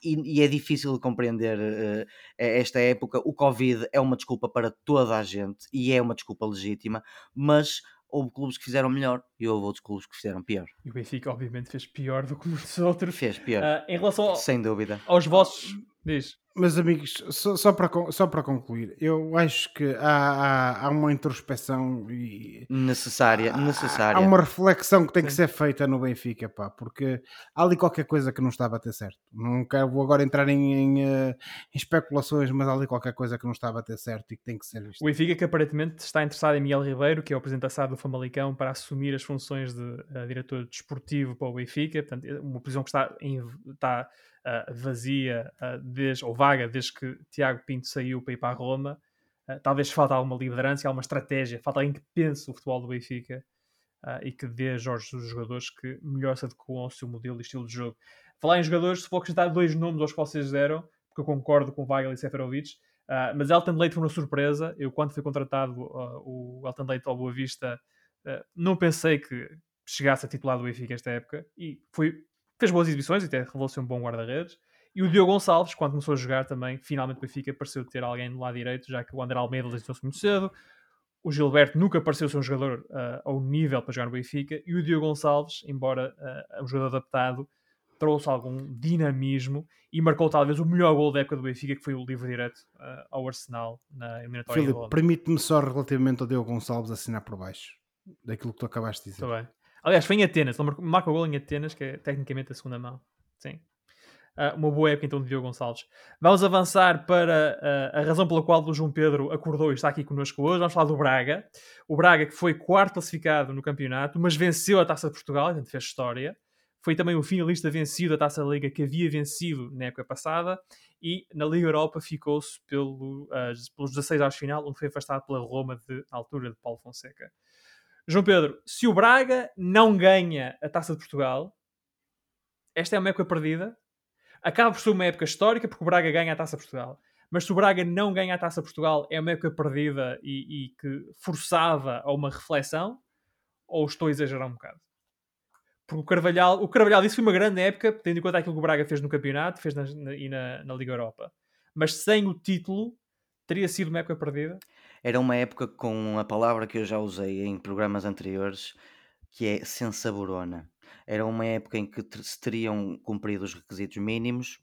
e, e é difícil de compreender uh, esta época. O Covid é uma desculpa para toda a gente e é uma desculpa legítima, mas houve clubes que fizeram melhor e houve outros clubes que fizeram pior. E o Benfica, obviamente, fez pior do que muitos outros. Fez pior. Uh, em relação ao, Sem dúvida. aos vossos. Diz. Meus amigos, só, só, para, só para concluir, eu acho que há, há, há uma introspeção e necessária, há, necessária. Há uma reflexão que tem Sim. que ser feita no Benfica, pá, porque há ali qualquer coisa que não está a bater certo. Não quero, vou agora entrar em, em, eh, em, especulações, mas há ali qualquer coisa que não está a bater certo e que tem que ser visto. O Benfica que aparentemente está interessado em Miguel Ribeiro, que é o presidente do Famalicão, para assumir as funções de uh, diretor desportivo para o Benfica, portanto, uma posição que está, em, está uh, vazia uh, desde, ou vaga desde que Tiago Pinto saiu para ir para a Roma. Uh, talvez falta alguma liderança, alguma estratégia, falta alguém que pense o futebol do Benfica e que dê Jorge os jogadores que melhor se adequam ao seu modelo e estilo de jogo. Falar em jogadores, se for acrescentar dois nomes aos que vocês deram, porque eu concordo com Weigl e Seferovic, mas Elton Leite foi uma surpresa. Eu, quando fui contratado o Elton Leite ao Boa Vista, não pensei que chegasse a titular do Benfica esta época. E foi, fez boas exibições e até revelou-se um bom guarda-redes. E o Diogo Gonçalves, quando começou a jogar também, finalmente o Benfica pareceu ter alguém do lado direito, já que o André Almeida lesionou-se muito cedo. O Gilberto nunca pareceu ser um jogador uh, ao nível para jogar no Benfica. E o Diogo Gonçalves, embora uh, um jogador adaptado, trouxe algum dinamismo e marcou talvez o melhor gol da época do Benfica, que foi o livre direto uh, ao Arsenal na eliminatória. Filipe, permite-me só relativamente ao Diogo Gonçalves assinar por baixo daquilo que tu acabaste de dizer. Está bem. Aliás, foi em Atenas, ele marca o gol em Atenas, que é tecnicamente a segunda mão. Sim. Uh, uma boa época então de Diogo Gonçalves. Vamos avançar para uh, a razão pela qual o João Pedro acordou e está aqui connosco hoje. Vamos falar do Braga. O Braga que foi quarto classificado no campeonato, mas venceu a Taça de Portugal, então fez história. Foi também o finalista vencido da Taça da Liga que havia vencido na época passada e na Liga Europa ficou-se pelo, uh, pelos 16 aos final, onde foi afastado pela Roma de, na altura de Paulo Fonseca. João Pedro, se o Braga não ganha a Taça de Portugal, esta é uma época perdida. Acaba por ser uma época histórica porque o Braga ganha a Taça de Portugal. Mas se o Braga não ganha a Taça de Portugal, é uma época perdida e, e que forçava a uma reflexão? Ou estou a exagerar um bocado? Porque o Carvalhal, o Carvalhal disse que foi uma grande época, tendo em conta aquilo que o Braga fez no campeonato fez na, na, e na, na Liga Europa. Mas sem o título, teria sido uma época perdida? Era uma época com a palavra que eu já usei em programas anteriores, que é sensaborona. Era uma época em que se teriam cumprido os requisitos mínimos,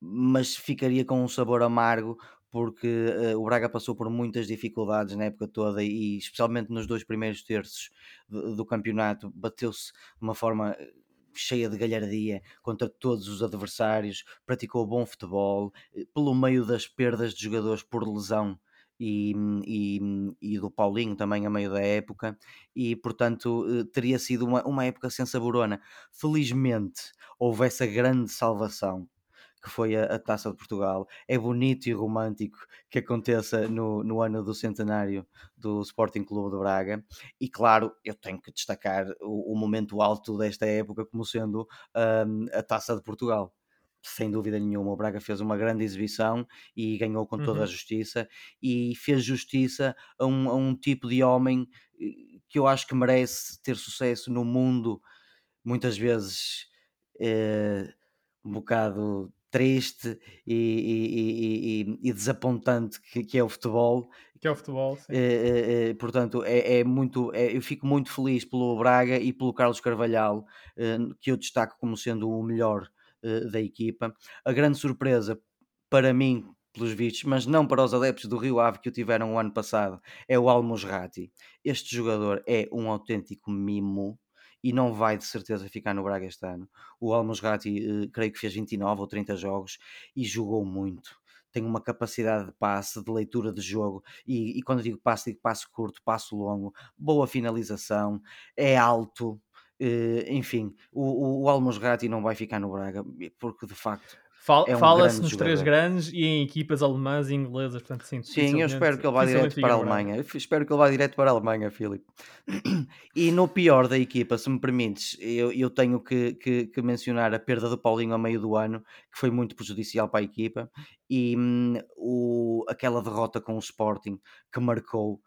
mas ficaria com um sabor amargo porque uh, o Braga passou por muitas dificuldades na época toda e especialmente nos dois primeiros terços do, do campeonato bateu-se de uma forma eh, cheia de galhardia contra todos os adversários, praticou bom futebol, eh, pelo meio das perdas de jogadores por lesão e, e, e, do Paulinho também a meio da época, e portanto teria sido uma, uma época sem saborona. Felizmente houve essa grande salvação que foi a, a, Taça de Portugal. É bonito e romântico que aconteça no, no ano do centenário do Sporting Clube de Braga. E claro, eu tenho que destacar o, o momento alto desta época como sendo um, a Taça de Portugal. Sem dúvida nenhuma, o Braga fez uma grande exibição e ganhou com toda uhum. a justiça e fez justiça a um, a um tipo de homem eh, que eu acho que merece ter sucesso no mundo, muitas vezes eh, um bocado triste e, e, e, e desapontante que, que, é o futebol. Que é o futebol, sim. É, portanto, é, é muito, é, eu fico muito feliz pelo Braga e pelo Carlos Carvalhal, eh, que eu destaco como sendo o melhor eh, da equipa. A grande surpresa para mim, pelos vistos, mas não para os adeptos do Rio Ave que o tiveram o ano passado, é o Almosrati. Este jogador é um autêntico mimo e não vai de certeza ficar no Braga este ano. O Almosrati, uh, creio que fez 29 ou 30 jogos e jogou muito. Tem uma capacidade de passe, de leitura de jogo, e, e quando digo passe, digo passe curto, passo longo, boa finalização, é alto, uh, enfim, o, o, o Almosrati não vai ficar no Braga, porque de facto Fal é um Fala-se nos jogador. três grandes e em equipas alemãs e inglesas, portanto, sim. Sim, eu espero que ele vá direto para a Alemanha. Eu espero que ele vá direto para a Alemanha, Filipe. E no pior da equipa, se me permites, eu, eu tenho que, que, que, mencionar a perda do Paulinho a meio do ano, que foi muito prejudicial para a equipa, e hum, o, aquela derrota com o Sporting que marcou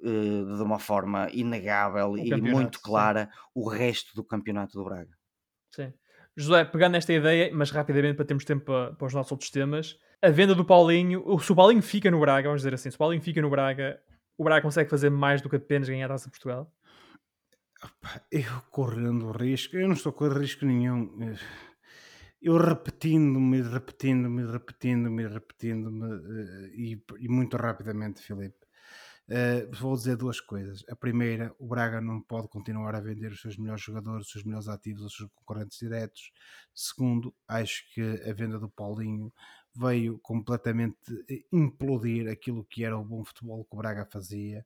de uma forma inegável o e muito clara sim. o resto do campeonato do Braga. Sim. José, pegando nesta ideia, mas rapidamente para termos tempo para, para os nossos outros temas, a venda do Paulinho, se o Paulinho fica no Braga, vamos dizer assim, se o Paulinho fica no Braga, o Braga consegue fazer mais do que apenas ganhar a Taça de Portugal? Eu correndo risco, eu não estou correndo risco nenhum. Eu repetindo-me, repetindo-me, repetindo-me, repetindo-me eh, e, e muito rapidamente, Filipe. Uh, vou dizer duas coisas. A primeira, o Braga não pode continuar a vender os seus melhores jogadores, os seus melhores ativos aos seus concorrentes diretos. Segundo, acho que a venda do Paulinho veio completamente implodir aquilo que era o bom futebol que o Braga fazia,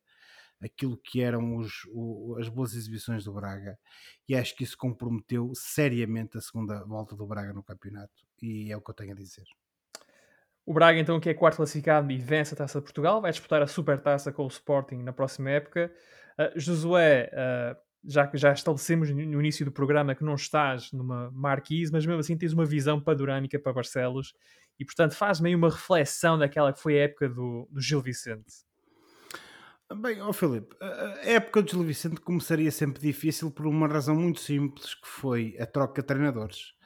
aquilo que eram os, o, as boas exibições do Braga, e acho que isso comprometeu seriamente a segunda volta do Braga no campeonato, e é o que eu tenho a dizer. O Braga, então, que é quarto classificado e vence a Taça de Portugal, vai disputar a Supertaça com o Sporting na próxima época. Uh, Josué uh, já que já estabelecemos no início do programa que não estás numa marquise, mas mesmo assim tens uma visão panorâmica para Barcelos e, portanto, faz-me aí uma reflexão daquela que foi a época do, do Gil Vicente. Bem, ó oh Filipe, a época do Gil Vicente começaria sempre difícil por uma razão muito simples, que foi a troca de treinadores.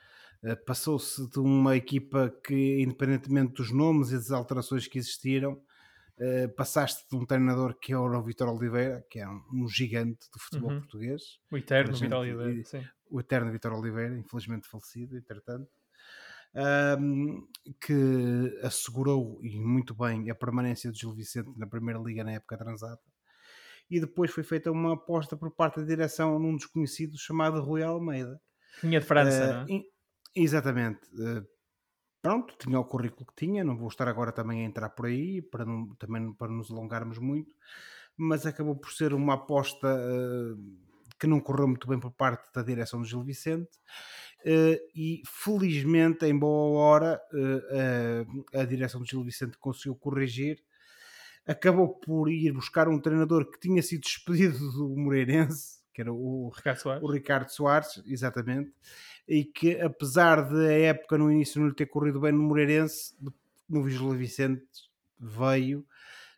Uh, Passou-se de uma equipa que, independentemente dos nomes e das alterações que existiram, uh, passaste de um treinador que era o Vitor Oliveira, que é um, um gigante do futebol Uhum. português, O eterno gente- Vitor Oliveira. Sim. o eterno Vitor Oliveira, infelizmente falecido, entretanto, ahm, que assegurou, e muito bem, a permanência do Gil Vicente na Primeira Liga na época transata. E depois foi feita uma aposta por parte da direção num desconhecido chamado Rui Almeida. Vinha de França, Eh, não é? Exatamente. Eh, pronto, tinha o currículo que tinha, não vou estar agora também a entrar por aí, para não, também para nos alongarmos muito, mas acabou por ser uma aposta eh, que não correu muito bem por parte da direção do Gil Vicente. eh, e felizmente, em boa hora, a, a direção do Gil Vicente conseguiu corrigir. Acabou por ir buscar um treinador que tinha sido despedido do Moreirense, que era o Ricardo Soares. o Ricardo Soares, exatamente, e que apesar de a época no início não lhe ter corrido bem no Moreirense, no Gil Vicente veio,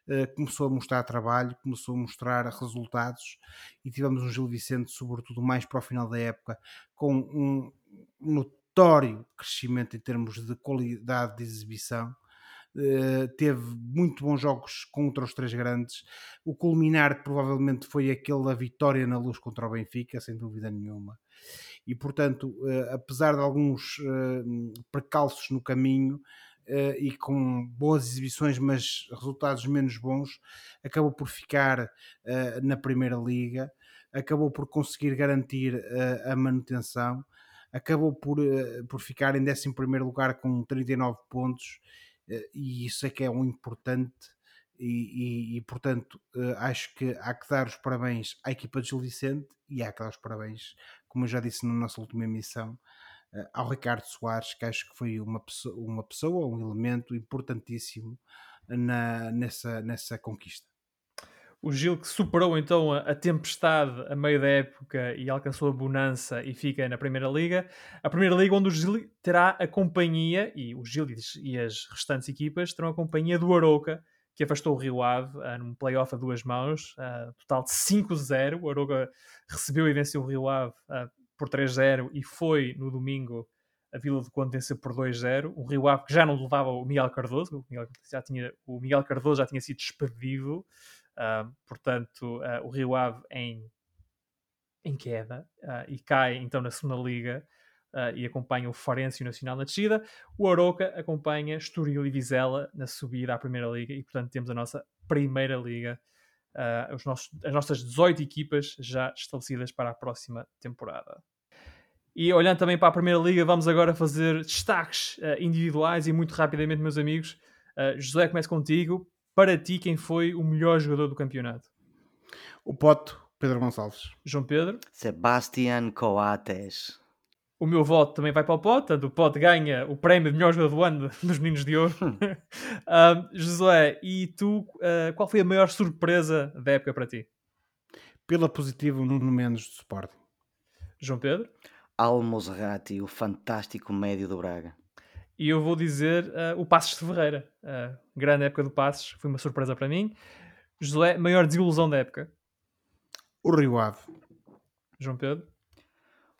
eh, começou a mostrar trabalho, começou a mostrar resultados e tivemos um Gil Vicente, sobretudo mais para o final da época, com um notório crescimento em termos de qualidade de exibição. Uh, teve muito bons jogos contra os três grandes. O culminar provavelmente foi aquele da vitória na luz contra o Benfica, sem dúvida nenhuma. E portanto, uh, apesar de alguns uh, percalços no caminho e com boas exibições, mas resultados menos bons, acabou por ficar na Primeira Liga, acabou por conseguir garantir a manutenção, acabou por, por ficar em 11 lugar com 39 pontos e isso é que é um importante e, e, e, portanto acho que há que dar os parabéns à equipa de Gil Vicente e há que dar os parabéns, como eu já disse na nossa última emissão, ao Ricardo Soares, que acho que foi uma pessoa, uma pessoa um elemento importantíssimo na, nessa, nessa conquista. O Gil que superou então a, tempestade a meio da época e alcançou a bonança e fica na Primeira Liga. A Primeira Liga onde o Gil terá a companhia, e o Gil e as restantes equipas terão a companhia do Arouca, que afastou o Rio Ave uh, num playoff a duas mãos, uh, total de 5-0. O Arouca recebeu e venceu o Rio Ave uh, por 3-0 e foi no domingo a Vila do Conde por 2-0. O Rio Ave que já não levava o Miguel Cardoso, o Miguel, já tinha, o Miguel Cardoso já tinha sido despedido. Portanto, uh, o Rio Ave em, em queda uh, e cai então na segunda liga e acompanha o Farense e o Nacional na descida. O Aroca acompanha Estoril e Vizela na subida à primeira liga e portanto temos a nossa primeira liga, os nossos, as nossas 18 equipas já estabelecidas para a próxima temporada. E olhando também para a primeira liga, vamos agora fazer destaques individuais e muito rapidamente, meus amigos. José, começo contigo para ti, quem foi o melhor jogador do campeonato? O Poto, Pedro Gonçalves. João Pedro? Sebastián Coates. O meu voto também vai para o Pote, o Pote ganha o prémio de melhor jogador do ano dos Meninos de Ouro. uh, Josué, e tu, uh, qual foi a maior surpresa da época para ti? Pela positiva, o Nuno Mendes do Sporting. João Pedro? Almozerati, o fantástico médio do Braga. E eu vou dizer uh, o Passos de Ferreira. Uh, grande época do Passos, foi uma surpresa para mim. Josué, maior desilusão da época? O Rio Ave. João Pedro?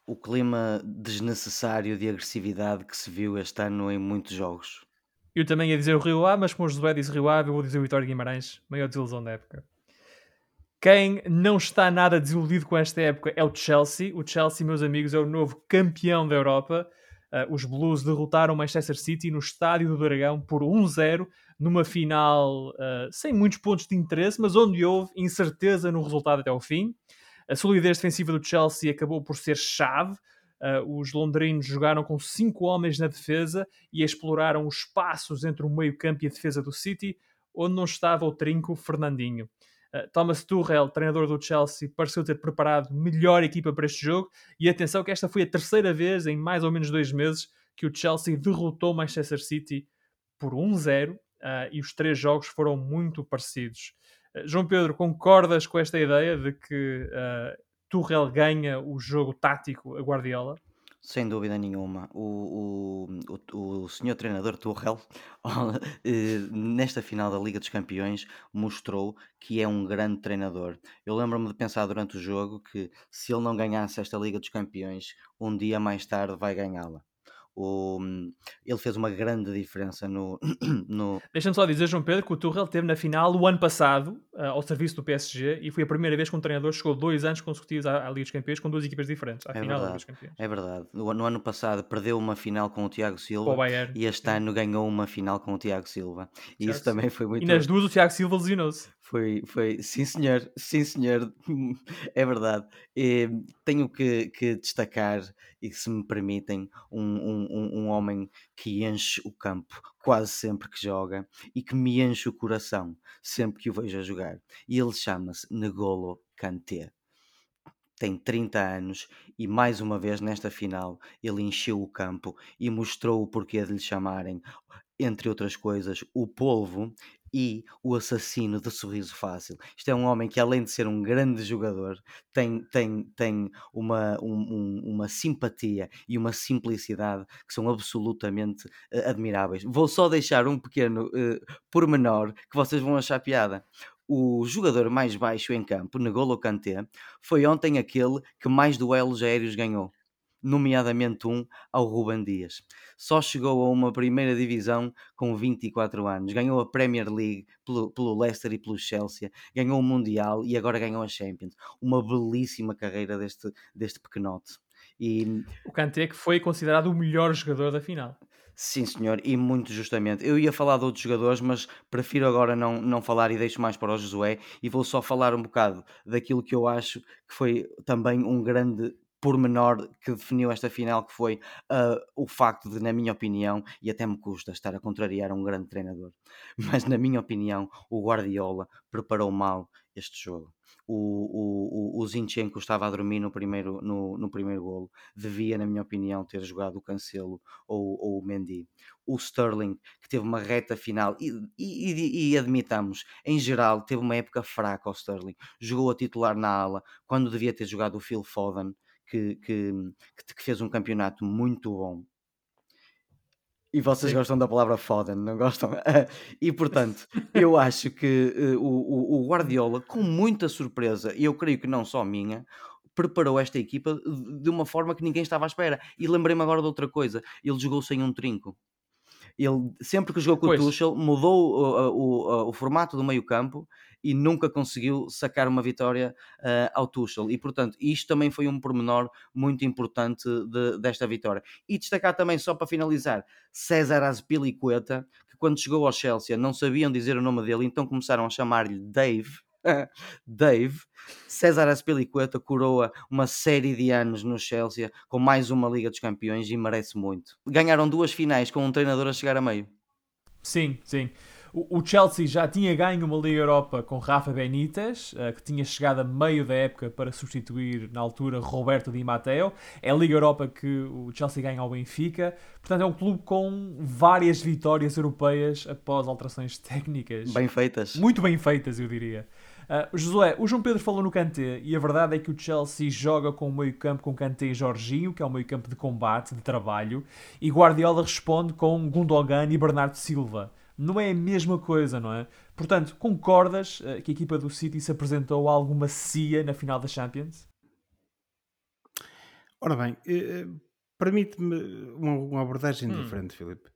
O clima desnecessário de agressividade que se viu este ano em muitos jogos. Eu também ia dizer o Rio Ave, mas como o Josué disse Rio Ave, eu vou dizer o Vitória Guimarães, maior desilusão da época. Quem não está nada desiludido com esta época é o Chelsea. O Chelsea, meus amigos, é o novo campeão da Europa. Uh, os Blues derrotaram o Manchester City no estádio do Dragão por 1-0, numa final uh, sem muitos pontos de interesse, mas onde houve incerteza no resultado até ao fim. A solidez defensiva do Chelsea acabou por ser chave. Uh, os londrinos jogaram com cinco homens na defesa e exploraram os espaços entre o meio-campo e a defesa do City, onde não estava o trinco Fernandinho. Uh, Thomas Tuchel, treinador do Chelsea, pareceu ter preparado melhor equipa para este jogo. E atenção que esta foi a terceira vez em mais ou menos dois meses que o Chelsea derrotou o Manchester City por 1-0 uh, e os três jogos foram muito parecidos. Uh, João Pedro, concordas com esta ideia de que Tuchel ganha o jogo tático a Guardiola? Sem dúvida nenhuma. O, o, o, o senhor treinador Tuchel, eh, nesta final da Liga dos Campeões, mostrou que é um grande treinador. Eu lembro-me de pensar durante o jogo que se ele não ganhasse esta Liga dos Campeões, um dia mais tarde vai ganhá-la. O, ele fez uma grande diferença no. no... Deixa-me só dizer, João Pedro, que o Tuchel teve na final o ano passado, uh, ao serviço do PSG, e foi a primeira vez que um treinador chegou dois anos consecutivos à, à Liga dos Campeões com duas equipas diferentes, à é final verdade, da Liga dos Campeões. É verdade. No, no, ano passado perdeu uma final com o Tiago Silva e este ano ganhou uma final com o Tiago Silva. E Tiago isso também foi muito. E nas duas o Tiago Silva lesionou-se. Foi, foi, sim senhor, sim senhor, é verdade. E tenho que, que, destacar, e se me permitem, um, um, um homem que enche o campo quase sempre que joga e que me enche o coração sempre que o vejo a jogar. E ele chama-se Negolo Kanté. Tem 30 anos e mais uma vez nesta final ele encheu o campo e mostrou o porquê de lhe chamarem entre outras coisas, o polvo e o assassino do sorriso fácil. Isto é um homem que, além de ser um grande jogador, tem, tem, tem uma, um, uma simpatia e uma simplicidade que são absolutamente uh, admiráveis. Vou só deixar um pequeno uh, pormenor que vocês vão achar piada. O jogador mais baixo em campo, Negolo Kanté, foi ontem aquele que mais duelos aéreos ganhou nomeadamente um ao Ruben Dias. Só chegou a uma primeira divisão com 24 anos, ganhou a Premier League pelo, pelo Leicester e pelo Chelsea, ganhou o Mundial e agora ganhou a Champions. Uma belíssima carreira deste, deste pequenote. E... O Kanté que foi considerado o melhor jogador da final. Sim, senhor, e muito justamente. Eu ia falar de outros jogadores, mas prefiro agora não, não falar e deixo mais para o Josué e vou só falar um bocado daquilo que eu acho que foi também um grande pormenor que definiu esta final, que foi uh, o facto de, na minha opinião, e até me custa estar a contrariar um grande treinador, mas na minha opinião, o Guardiola preparou mal este jogo. O, o, o Zinchenko estava a dormir no primeiro, no, no primeiro golo, devia, na minha opinião, ter jogado o Cancelo ou, ou o Mendy. O Sterling, que teve uma reta final, e, e, e, admitamos, em geral, teve uma época fraca o Sterling. Jogou a titular na ala, quando devia ter jogado o Phil Foden que, que, que fez um campeonato muito bom. E vocês Sim. gostam da palavra foda, não gostam? e portanto, eu acho que uh, o, o Guardiola, com muita surpresa, e eu creio que não só minha, preparou esta equipa de uma forma que ninguém estava à espera. E lembrei-me agora de outra coisa: ele jogou sem um trinco. Ele, sempre que jogou com pois. o Tuchel, mudou o, o, formato do meio-campo e nunca conseguiu sacar uma vitória uh, ao Tuchel. E, portanto, isto também foi um pormenor muito importante de, desta vitória. E destacar também, só para finalizar, César Azpilicueta, que quando chegou ao Chelsea não sabiam dizer o nome dele, então começaram a chamar-lhe Dave. Dave, César Azpilicueta coroa uma série de anos no Chelsea com mais uma Liga dos Campeões e merece muito. Ganharam duas finais com um treinador a chegar a meio. Sim, sim. O, Chelsea já tinha ganho uma Liga Europa com Rafa Benítez, eh, que tinha chegado a meio da época para substituir, na altura, Roberto Di Matteo. É a Liga Europa que o Chelsea ganha ao Benfica. Portanto, é um clube com várias vitórias europeias após alterações técnicas. Bem feitas. Muito bem feitas, eu diria. Uh, Josué, o João Pedro falou no Kanté e a verdade é que o Chelsea joga com o meio campo com Kanté e Jorginho, que é um meio campo de combate, de trabalho, e Guardiola responde com Gundogan e Bernardo Silva não é a mesma coisa, não é? Portanto, concordas uh, que a equipa do City se apresentou algo macia na final da Champions? Ora bem, uh, permite-me uma, uma, abordagem hum. diferente, Filipe.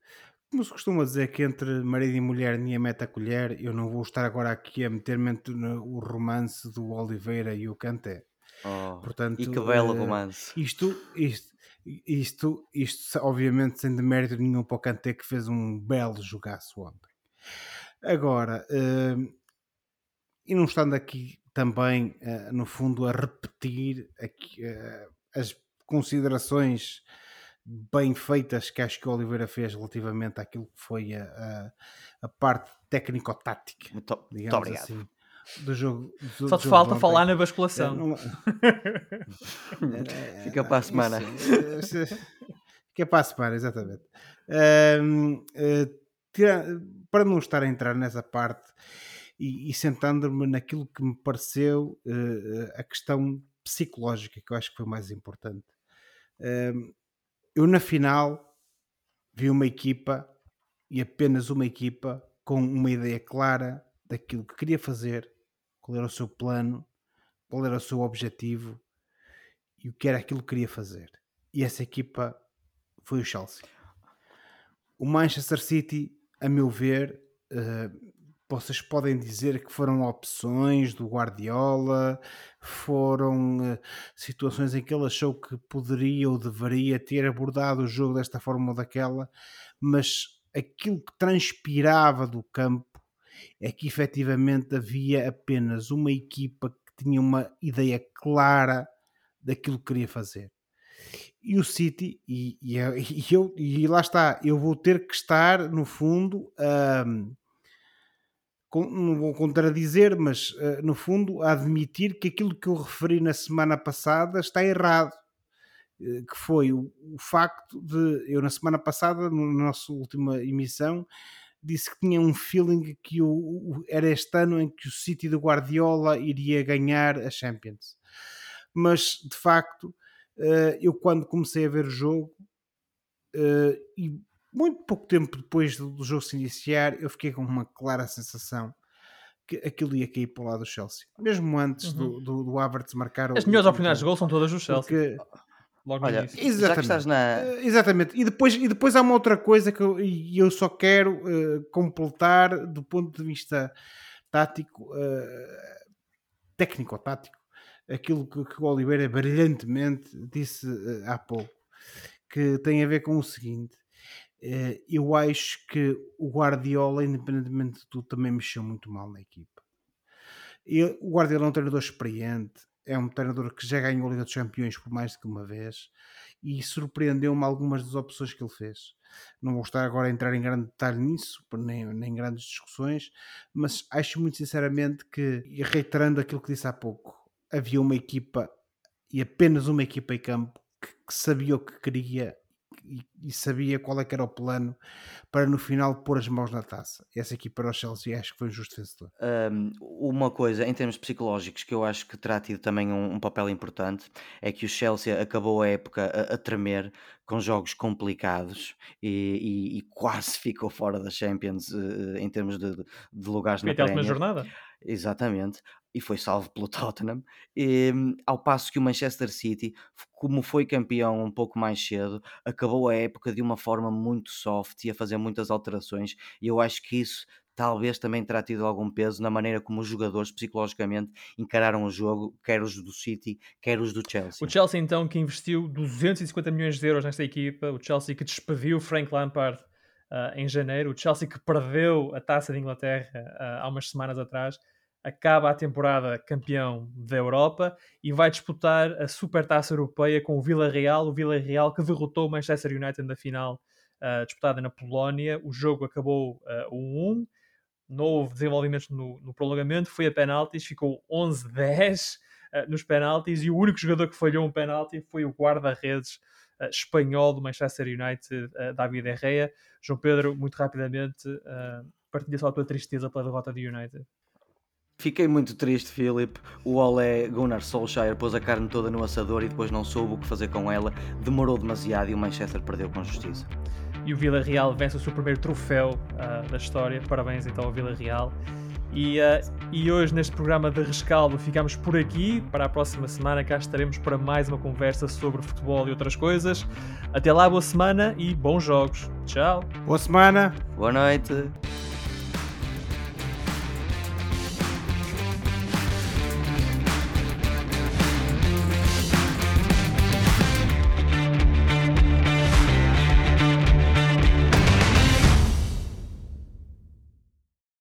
Como se costuma dizer que entre marido e mulher ninguém mete a colher, eu não vou estar agora aqui a meter-me no romance do Oliveira e o Canté. Oh, Portanto, e que belo uh, romance. Isto, isto, isto, isto, obviamente, sem demérito nenhum para o Kanté, que fez um belo jogaço ontem. Agora, uh, e não estando aqui também, uh, no fundo, a repetir aqui, as considerações bem feitas que acho que o Oliveira fez relativamente àquilo que foi a, a, a parte técnico-tática. Muito, muito obrigado. Assim do jogo. Do, Só te falta falar na basculação. É, não... Fica para a semana. Fica para a semana, exatamente. Uh, uh, tira, para não estar a entrar nessa parte e, e sentando-me naquilo que me pareceu uh, a questão psicológica que eu acho que foi mais importante. Um, eu na final vi uma equipa e apenas uma equipa com uma ideia clara daquilo que queria fazer, qual era o seu plano, qual era o seu objetivo e o que era aquilo que queria fazer. E essa equipa foi o Chelsea. O Manchester City, a meu ver, uh, vocês podem dizer que foram opções do Guardiola, foram uh, situações em que ele achou que poderia ou deveria ter abordado o jogo desta forma ou daquela, mas aquilo que transpirava do campo é que efetivamente havia apenas uma equipa que tinha uma ideia clara daquilo que queria fazer. E o City, e, e, e eu, e lá está, eu vou ter que estar no fundo. Um, não vou contradizer, mas uh, no fundo a admitir que aquilo que eu referi na semana passada está errado. Uh, que foi o, facto de eu na semana passada, na no nossa última emissão, disse que tinha um feeling que o, era este ano em que o City do Guardiola iria ganhar a Champions. Mas de facto, uh, eu quando comecei a ver o jogo e muito pouco tempo depois do jogo se iniciar, eu fiquei com uma clara sensação que aquilo ia cair para o lado do Chelsea. Mesmo antes uhum. do, do, do Havertz marcar As melhores oportunidades de gol são todas do Chelsea. Porque... Logo Olha, exatamente. Na... Uh, exatamente. E depois, e depois há uma outra coisa que eu, eu só quero uh, completar do ponto de vista tático, uh, técnico-tático, aquilo que, que, o Oliveira brilhantemente disse há pouco, que tem a ver com o seguinte: eh, eu acho que o Guardiola, independentemente de tudo, também mexeu muito mal na equipa. o Guardiola é um treinador experiente, é um treinador que já ganhou a Liga dos Campeões por mais que uma vez e surpreendeu-me algumas das opções que ele fez. Não vou estar agora a entrar em grande detalhe nisso, nem, nem grandes discussões, mas acho muito sinceramente que, e reiterando aquilo que disse há pouco, havia uma equipa e apenas uma equipa em campo que, que sabia o que queria e, e, sabia qual é que era o plano para no final pôr as mãos na taça. Essa aqui para o Chelsea acho que foi um justo vencedor. Um, uma coisa em termos psicológicos que eu acho que terá tido também um, um papel importante é que o Chelsea acabou a época a, a tremer com jogos complicados e, e, e, quase ficou fora da Champions uh, em termos de, de lugares na Premier. jornada. Exatamente e foi salvo pelo Tottenham, e, hum, ao passo que o Manchester City, como foi campeão um pouco mais cedo, acabou a época de uma forma muito soft e a fazer muitas alterações, e eu acho que isso talvez também terá tido algum peso na maneira como os jogadores psicologicamente encararam o jogo, quer os do City, quer os do Chelsea. O Chelsea então que investiu 250 milhões de euros nesta equipa, o Chelsea que despediu Frank Lampard uh, em janeiro, o Chelsea que perdeu a Taça de Inglaterra uh, há umas semanas atrás, acaba a temporada campeão da Europa e vai disputar a Supertaça Europeia com o Villarreal, o Villarreal que derrotou o Manchester United na final uh, disputada na Polónia. O jogo acabou uh, 1-1, não houve desenvolvimentos no, no, prolongamento, foi a penaltis, ficou 11-10 uh, ah, nos penaltis e o único jogador que falhou um penalti foi o guarda-redes uh, espanhol do Manchester United, uh, David Herrera. João Pedro, muito rapidamente, uh, partilha só a tua tristeza pela derrota do United. Fiquei muito triste, Philip. O Ole Gunnar Solskjaer pôs a carne toda no assador e depois não soube o que fazer com ela. Demorou demasiado e o Manchester perdeu com justiça. E o Villarreal vence o seu primeiro troféu uh, da história. Parabéns então ao Villarreal. E, uh, e hoje, neste programa de rescaldo, ficamos por aqui. Para a próxima semana, cá estaremos para mais uma conversa sobre futebol e outras coisas. Até lá, boa semana e bons jogos. Tchau. Boa semana. Boa noite.